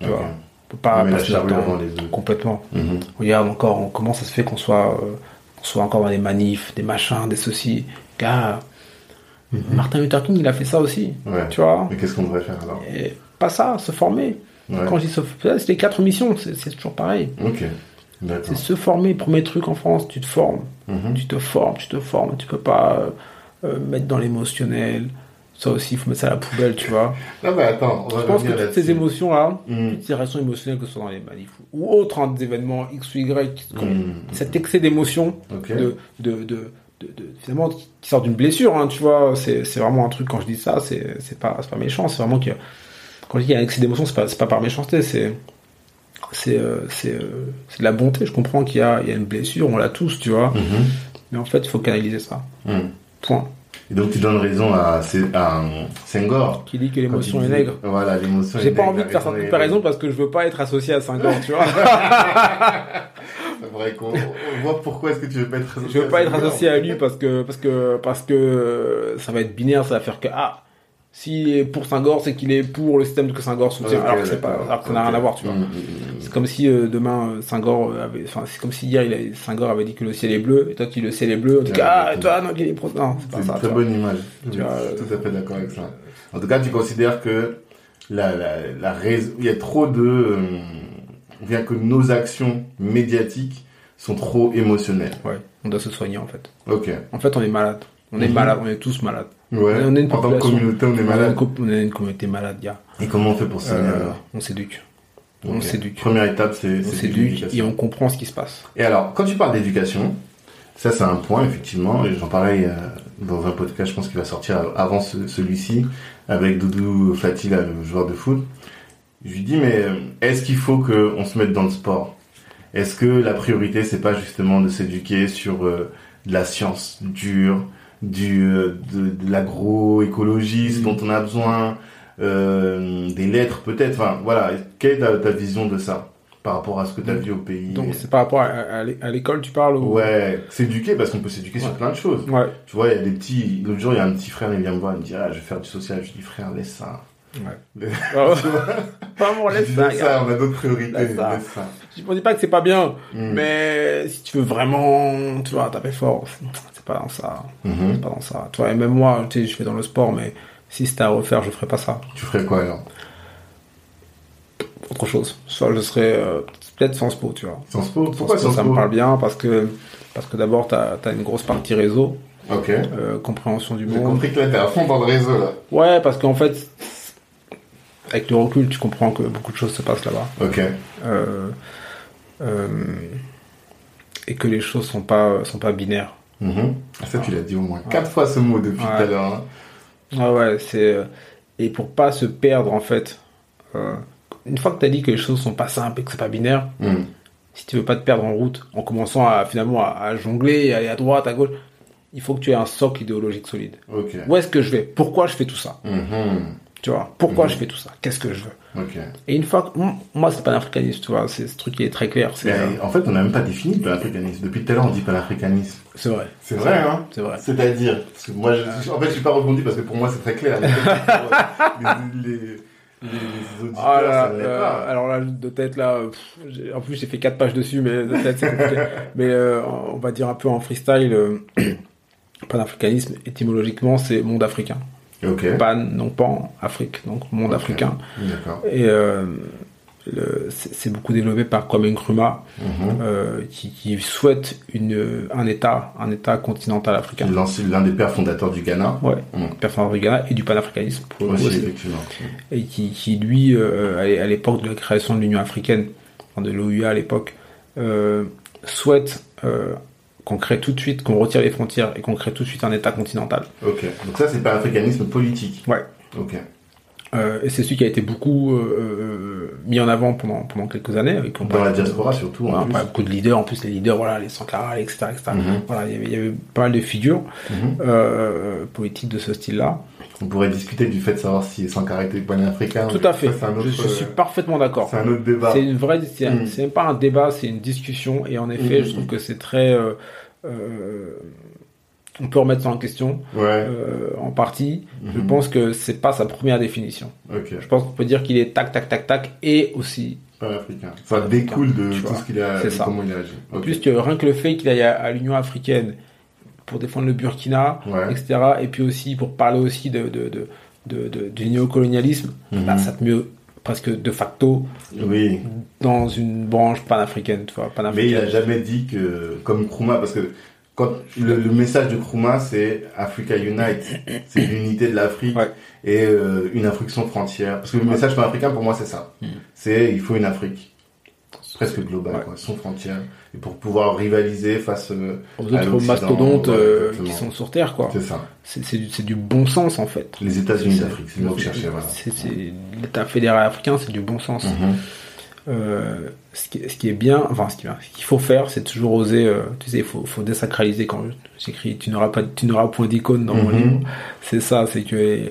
Tu Ok. vois On peut pas la passer charrue temps les complètement. Mhm. Regarde encore, comment ça se fait qu'on soit, euh, qu'on soit encore dans des manifs, des machins, des ceci. Gars, Martin Luther King, il a fait ça aussi. Mhm. Ouais. Tu vois Mais qu'est-ce qu'on devrait faire alors? Et Pas ça, se former. Ouais. Quand je dis c'est les quatre missions, c'est toujours pareil. Ok. D'accord. C'est se former. Premier truc en France, tu te formes. Mhm. Tu te formes, tu te formes. Tu peux pas euh, euh, mettre dans l'émotionnel. Ça aussi, il faut mettre ça à la poubelle, tu vois. Non, mais attends, on va Je pense que revenir toutes ces émotions-là, Mhm. toutes ces réactions émotionnelles, que ce soit dans les manifs ou autres hein, des événements X ou Y, Mhm. cet excès d'émotions, Ok. de, de, de, de, de- finalement, qui, qui sort d'une blessure, hein, tu vois, c'est vraiment un truc, quand je dis ça, c'est pas, pas méchant, c'est vraiment que, quand je dis qu'il y a un excès d'émotions, c'est pas, c'est pas par méchanceté, c'est c'est euh, c'est euh, c'est de la bonté, je comprends qu'il y a, il y a une blessure, on l'a tous, tu vois, Mhm. mais en fait, il faut canaliser ça, Mhm. point. Et donc tu donnes raison à, à euh, Senghor. Qui dit que l'émotion est nègre. Voilà, l'émotion J'ai pas nègre, envie de faire cette comparaison parce que je veux pas être associé à Senghor, tu vois. C'est vrai qu'on on voit pourquoi est-ce que tu veux pas être associé Je veux pas à être associé à lui parce que parce que parce que ça va être binaire, ça va faire que ah s'il est pour Senghor, c'est qu'il est pour le système que Senghor soutient, alors que c'est pas alors que ça n'a rien à voir, tu vois. Mhm, mhm, C'est comme si euh, demain euh, euh, avait enfin c'est comme si hier Senghor avait dit que le ciel est bleu et toi qui le ciel est bleu, on dit Ouais, que, ah ouais. toi non qu'il est pro non, c'est pas une ça. très tu bonne image. Tu Je vois, suis euh, tout à fait d'accord avec ça. En tout cas, tu considères que la, la, la raison, il y a trop de, euh, bien que nos actions médiatiques sont trop émotionnelles. Ouais, on doit se soigner en fait. Ok. En fait, on est malade. On est Mhm. malade, on est tous malades. Ouais. On est une population. communauté, on est On est malade. une co- On est une communauté malade, gars. Et comment on fait pour ça Euh, on s'éduque. On s'éduque. Première étape, c'est On s'éduque l'éducation. et on comprend ce qui se passe. Et alors, quand tu parles d'éducation, ça c'est un point effectivement, et j'en parlais euh, dans un podcast, je pense qu'il va sortir avant ce- celui-ci, avec Doudou Fati, là, le joueur de foot. Je lui dis, mais euh, est-ce qu'il faut qu'on se mette dans le sport? Est-ce que la priorité, c'est pas justement de s'éduquer sur euh, de la science dure, du, euh, de, de l'agroécologie, ce Mm. dont on a besoin, euh, des lettres peut-être, enfin voilà, quelle est ta, ta vision de ça par rapport à ce que tu as Mm. vu au pays? Donc, c'est par rapport à, à l'é- à l'école, tu parles ou... Ouais, s'éduquer parce qu'on peut s'éduquer sur plein de choses. Ouais. Tu vois, il y a des petits. L'autre jour, il y a un petit frère, il vient me voir, il me dit Ah, je vais faire du social. Je lui dis Frère, laisse ça. Ouais. Vraiment, laisse ça, Laisse ça, on a d'autres priorités. Ça. Ça. Je ne dis pas que c'est pas bien, Mm. mais si tu veux vraiment, tu vois, taper fort, c'est pas dans ça. Mhm. C'est pas dans ça. Toi, et même moi, tu sais, je fais dans le sport, mais si c'était à refaire, je ferais pas ça. Tu ferais quoi alors? Autre chose. Soit je serais euh, peut-être Sciences Po, tu vois. Sciences Po Pourquoi Sciences Po, Sciences ça me parle bien parce que parce que d'abord t'as as une grosse partie réseau, Ok. euh, compréhension du J'ai monde. compris que là, t'es à fond dans le réseau, là. Ouais, parce qu'en fait, avec le recul, tu comprends que beaucoup de choses se passent là-bas. Ok. Euh, euh, et que les choses sont pas sont pas binaires. Ah, ça, tu l'as dit au moins quatre fois ce mot depuis tout à l'heure. hein. Ah ouais, c'est euh, et pour pas se perdre en fait. euh, une fois que tu as dit que les choses sont pas simples et que c'est pas binaire, Mhm. si tu veux pas te perdre en route en commençant à finalement à, à jongler, à aller à droite, à gauche, il faut que tu aies un socle idéologique solide. Ok. Où est-ce que je vais? Pourquoi je fais tout ça? Mhm. Tu vois Pourquoi Mhm. je fais tout ça? Qu'est-ce que je veux? Et une fois que moi c'est pas l'africanisme, tu vois, c'est ce truc qui est très clair, Mais, en fait, on n'a même pas défini le panafricanisme. Depuis tout à l'heure, on dit panafricanisme. c'est vrai. C'est vrai, hein C'est vrai. C'est-à-dire Parce que moi, je, en fait, je suis pas rebondi parce que pour moi, c'est très clair. Les, les, les, les auditeurs, Ah là ça euh, pas. alors là, de tête là, euh, pff, en plus j'ai fait quatre pages dessus, mais de tête c'est compliqué. mais euh, on va dire un peu en freestyle, euh, panafricanisme, étymologiquement c'est monde africain. Ok. Pan, non pan, Afrique, donc monde africain. Et euh, c'est beaucoup développé par Kwame Nkrumah, Mhm. euh, qui, qui souhaite une, un État, un État continental africain. L'un des pères fondateurs du Ghana. Ouais, Mhm. personne du Ghana et du panafricanisme pour le coup Aussi, aussi. effectivement. et qui, qui lui, euh, à l'é- à l'époque de la création de l'Union africaine, enfin de l'OUA à l'époque, euh, souhaite qu'on crée tout de suite, qu'on retire les frontières et qu'on crée tout de suite un État continental. Ok. Donc ça, c'est panafricanisme politique. Ouais. Ok. Euh, et c'est celui qui a été beaucoup euh, euh, mis en avant pendant, pendant quelques années. Avec Dans la diaspora, surtout. Ouais, en plus. beaucoup de leaders, en plus les leaders, voilà, les Sankara, etc. etc. Mhm. Voilà, il y, avait, il y avait pas mal de figures euh, politiques de ce style-là. On pourrait discuter du fait de savoir si Sankara était panafricain. Tout à fait. Ça, autre, je, je suis parfaitement d'accord. C'est un autre débat. C'est une vraie, c'est Mm. pas un débat, c'est une discussion. Et en effet, Mm, je mm, trouve mm. que c'est très. On peut remettre ça en question, Ouais. euh, en partie. Je Mhm. pense que c'est pas sa première définition. Je pense qu'on peut dire qu'il est tac, tac, tac, tac, et aussi. Panafricain. Ça découle de tout vois, ce qu'il a, de comment il a agi. En plus que rien que le fait qu'il aille à, à l'Union africaine pour défendre le Burkina, Ouais. etc. Et puis aussi pour parler aussi de, de, de, de- de- du néocolonialisme, Mhm. bah, ça te met presque de facto Oui. dans une branche panafricaine, tu vois, Mais il panafricaine. a jamais dit que, comme Krumah, parce que quand le, le message de Krumah, c'est Africa Unite, c'est l'unité de l'Afrique Ouais. et euh, une Afrique sans frontières. Parce que le message panafricain, pour moi, c'est ça. Mhm. C'est il faut une Afrique presque globale, Ouais. quoi, sans frontières, et pour pouvoir rivaliser face euh, aux autres mastodontes ouais, euh, qui sont sur Terre, quoi. C'est ça. C'est du, bon sens, en fait. Les États-Unis d'Afrique, c'est le mot que je cherchais, voilà. L'État fédéral africain, c'est du bon sens. Mhm. Euh, ce, qui, ce qui est bien, enfin, ce qui- qu'il faut faire, c'est toujours oser, euh, tu sais, il faut, faut désacraliser quand j'écris, tu n'auras pas, tu n'auras point d'icône dans mon Mhm. livre. C'est ça, c'est que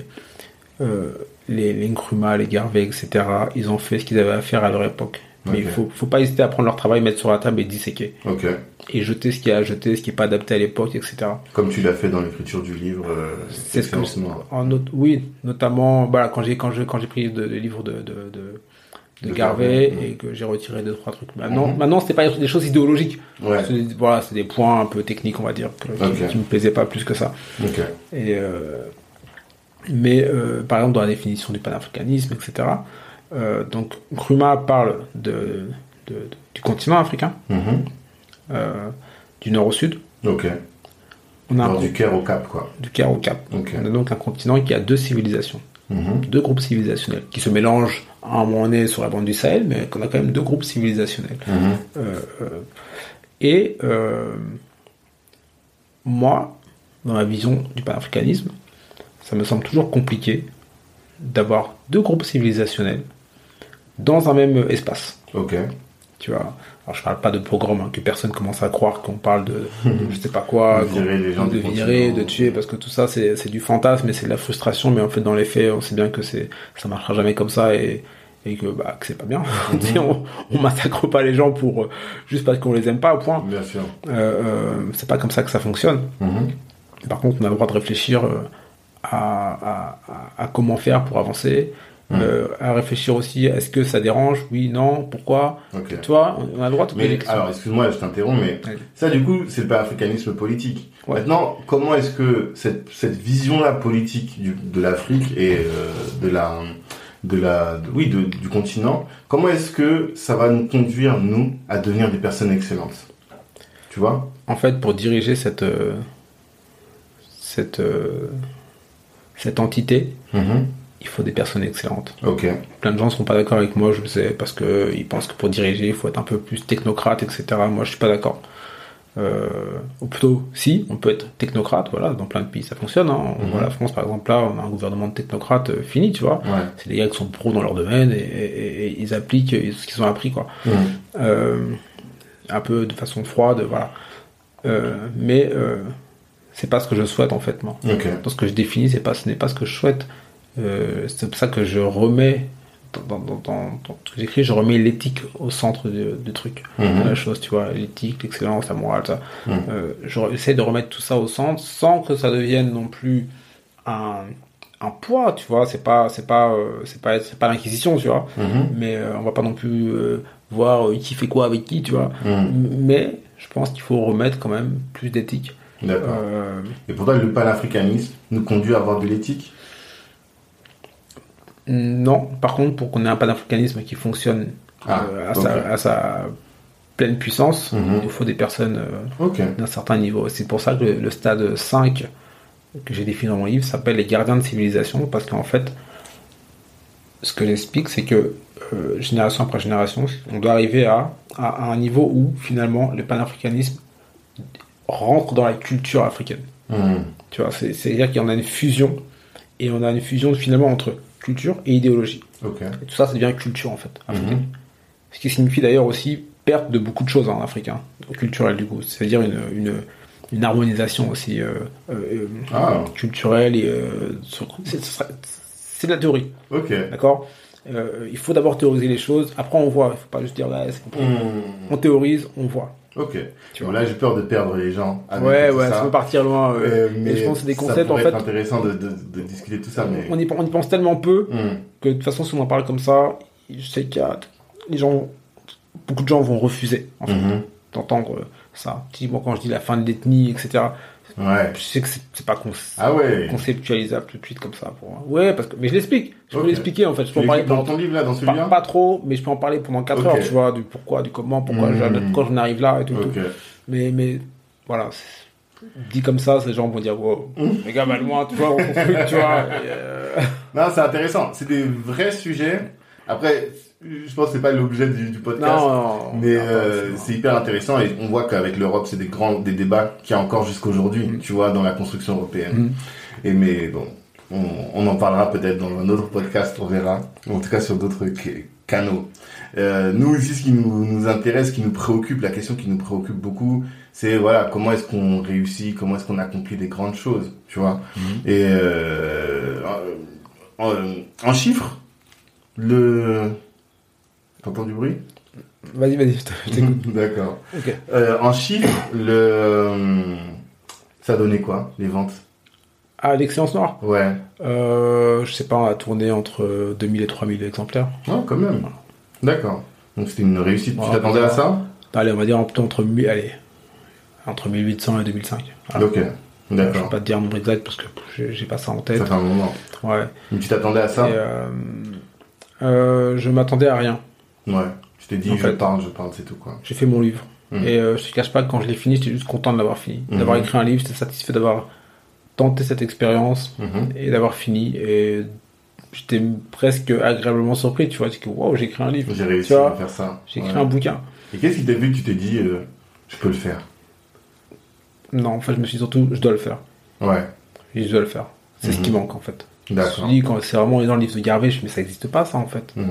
euh, les, les Nkrumah, les Garvey, etc., ils ont fait ce qu'ils avaient à faire à leur époque. Mais il faut, faut pas hésiter à prendre leur travail, mettre sur la table et disséquer. Ok. Et jeter ce qu'il y a à jeter, ce qui n'est pas adapté à l'époque, etc. Comme tu l'as fait dans l'écriture du livre, C'est ce que en oui, notamment voilà, quand j'ai quand je quand j'ai pris le, le livre de de, de, de Garvey et que j'ai retiré deux trois trucs. Maintenant, Mhm. maintenant c'était pas des choses idéologiques. Ouais. C'est des- Voilà, c'est des points un peu techniques, on va dire, que- qui, qui me plaisaient pas plus que ça. Et euh, mais euh, par exemple dans la définition du panafricanisme, etc. euh, donc Nkrumah parle de, de- de- du continent africain, Mhm. euh, du nord au sud. Ok. On a Alors, du Caire au Cap, quoi. du Caire au Cap. On a donc un continent qui a deux civilisations. Mhm. deux groupes civilisationnels qui se mélangent à un moment donné sur la bande du Sahel, mais qu'on a quand même deux groupes civilisationnels. Mhm. Euh, euh, et euh, moi, dans ma vision du panafricanisme, ça me semble toujours compliqué d'avoir deux groupes civilisationnels dans un même espace. Ok. Tu vois. Alors je parle pas de pogrom, hein, que personne commence à croire qu'on parle de, de je sais pas quoi, De virer les gens de virer, tuer, parce que tout ça c'est c'est du fantasme et c'est de la frustration, mais en fait dans les faits on sait bien que c'est ça marchera jamais comme ça et, et que bah que c'est pas bien. Sais, on, on massacre pas les gens pour euh, juste parce qu'on les aime pas au point. Bien sûr. Euh, euh, c'est pas comme ça que ça fonctionne. Mhm. Par contre, on a le droit de réfléchir à, à- à- à comment faire pour avancer Mm. euh, à réfléchir aussi, est-ce que ça dérange? Oui, non, pourquoi? Ok. Tu vois, on a le droit de Mais alors, excuse-moi, je t'interromps, mais ça, du coup, c'est le panafricanisme politique. Ouais. Maintenant, comment est-ce que cette, cette vision-là politique du- de l'Afrique et euh, de la, de la, de- oui, de- du continent, comment est-ce que ça va nous conduire nous à devenir des personnes excellentes? Tu vois? En fait, pour diriger cette euh, cette euh, cette entité, il faut des personnes excellentes. Ok. Plein de gens ne sont pas d'accord avec moi, je le sais, parce que ils pensent que pour diriger, il faut être un peu plus technocrate, etc. Moi, je suis pas d'accord. Euh, ou plutôt, si, on peut être technocrate, voilà, dans plein de pays, ça fonctionne. Hein. On Mhm. voit la France, par exemple, là, on a un gouvernement de technocrates euh, fini, tu vois. Ouais. C'est des gars qui sont pros dans leur domaine et, et- et ils appliquent ce qu'ils ont appris, quoi. Euh, un peu de façon froide, voilà. Euh, mais euh, c'est pas ce que je souhaite, en fait, moi. Ok. Dans ce que je définis, c'est pas, ce n'est pas ce que je souhaite. Euh, c'est pour ça que je remets dans, dans, dans, dans ce que j'écris, je remets l'éthique au centre du, truc. Mhm. La chose, tu vois, l'éthique, l'excellence, la morale, ça. Mhm. Euh, j'essaie de remettre tout ça au centre sans que ça devienne non plus un, un poids, tu vois. C'est pas, c'est pas, euh, c'est pas, c'est pas l'inquisition, tu vois. Mhm. Mais on va pas non plus voir qui fait quoi avec qui, tu vois. Mais je pense qu'il faut remettre quand même plus d'éthique. D'accord. Et pour toi, le panafricanisme nous conduit à avoir de l'éthique? Non, par contre, pour qu'on ait un panafricanisme qui fonctionne Ah, euh, à, sa, à sa pleine puissance, Mhm. il faut des personnes euh, d'un certain niveau. C'est pour ça que le, le stade 5 que j'ai défini dans mon livre s'appelle les gardiens de civilisation, parce qu'en fait, ce que j'explique, c'est que euh, génération après génération, on doit arriver à, à, à un niveau où finalement le panafricanisme rentre dans la culture africaine. Mhm. Tu vois, c'est- c'est-à-dire qu'il y en a une fusion, et on a une fusion finalement entre culture et idéologie. Et tout ça, ça devient culture en fait, africaine. Mhm. Ce qui signifie d'ailleurs aussi perte de beaucoup de choses en africain, culturel du coup. C'est-à-dire une, une, une harmonisation aussi euh, euh, Ah. culturelle et euh, c'est de la théorie, Ok. d'accord? Euh, Il faut d'abord théoriser les choses, après on voit. Il faut pas juste dire c'est compliqué. Mhm. On théorise, on voit. Ok. Tu Bon, vois. là, j'ai peur de perdre les gens. avec ouais, tout ouais, ça. ça peut partir loin. euh, mais je pense que c'est des ça concepts en fait. être intéressant de, de, de discuter de tout ça, mais. On y, on y pense tellement peu Mhm. que de toute façon, si on en parle comme ça, je sais qu'il y a les gens, beaucoup de gens vont refuser en fait, Mhm. d'entendre ça. Typiquement, quand je dis la fin de l'ethnie, etc., Ouais. je sais que c'est pas Ah ouais. conceptualisable tout de suite comme ça. Pour moi. Ouais, parce que mais je l'explique. Je peux l'expliquer en fait. Je peux en parler dans ton livre là, dans celui-là pas trop, mais je peux en parler pendant 4 Ok. heures, tu vois, du pourquoi, du comment, pourquoi, j'en- pourquoi j'en arrive là et tout. Mais, mais voilà, dit comme ça, ces gens vont dire, wow, Mhm. les gars, va loin, tu vois, on tu vois. euh, Non, c'est intéressant. C'est des vrais sujets. Après, je pense que c'est pas l'objet du, du podcast. Non, non, Mais euh, c'est hyper intéressant et on voit qu'avec l'Europe, c'est des grands des débats qu'il y a encore jusqu'aujourd'hui, Mhm. tu vois, dans la construction européenne. Mhm. Et mais bon, on, on en parlera peut-être dans un autre podcast, on verra. En tout cas sur d'autres ca- canaux. Euh, nous ici, ce qui nous, nous intéresse, ce qui nous préoccupe, la question qui nous préoccupe beaucoup, c'est voilà comment est-ce qu'on réussit, comment est-ce qu'on accomplit des grandes choses, tu vois. Mhm. Et euh, en, en chiffres, le T'entends du bruit Vas-y, vas-y, je t'écoute. D'accord. Euh, en chiffres, le ça donnait quoi les ventes? Ah, l'excellence noire? Ouais. euh, Je sais pas, on a tourné entre 2000 et 3000 exemplaires. Oh, quand même. D'accord. Donc c'était une réussite. Tu t'attendais à ça? Allez, on va dire entre, 1000 allez, entre 1800 et 2005. Voilà. Ok. Je vais D'accord. pas te dire un nombre exact parce que j'ai pas ça en tête. Ça fait un moment. Ouais. Mais tu t'attendais à ça? Et, euh, euh, je m'attendais à rien. Ouais. Tu t'es dit En je fait. parle, je parle, c'est tout quoi. J'ai fait mon livre. Mhm. Et euh, je te cache pas que quand je l'ai fini, j'étais juste content de l'avoir fini. Mhm. D'avoir écrit un livre, j'étais satisfait d'avoir tenté cette expérience Mhm. et d'avoir fini. Et j'étais presque agréablement surpris, tu vois. Dis que waouh, j'ai écrit un livre. J'ai réussi vois, à faire ça. J'ai Ouais. écrit un bouquin. Et qu'est-ce qui t'a vu que tu t'es dit euh, je peux le faire? Non, en fait, je me suis dit surtout, je dois le faire. Ouais. Je je dois le faire. C'est ce qui manque, en fait. Je me D'accord. suis dit, quand c'est vraiment dans le livre de Garvey, je mais ça n'existe pas, ça, en fait. Mais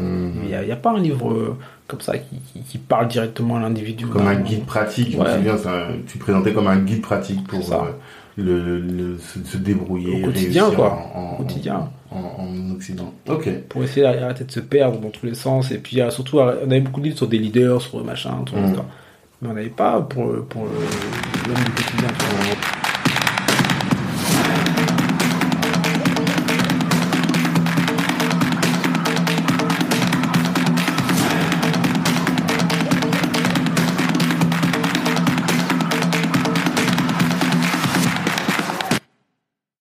il n'y a, pas un livre euh, comme ça qui, qui- parle directement à l'individu. Comme un guide pratique, je me Ouais. souviens, ça, tu présentais comme un guide pratique pour euh, le, le- se, se débrouiller, Au quotidien, quoi. En, en- Au quotidien. En, en Occident. Ok. Pour essayer d'arrêter de se perdre dans tous les sens. Et puis, euh, surtout, on avait beaucoup de livres sur des leaders, sur machin, Mhm. l'histoire. Mais on n'avait pas pour, pour l'homme du quotidien.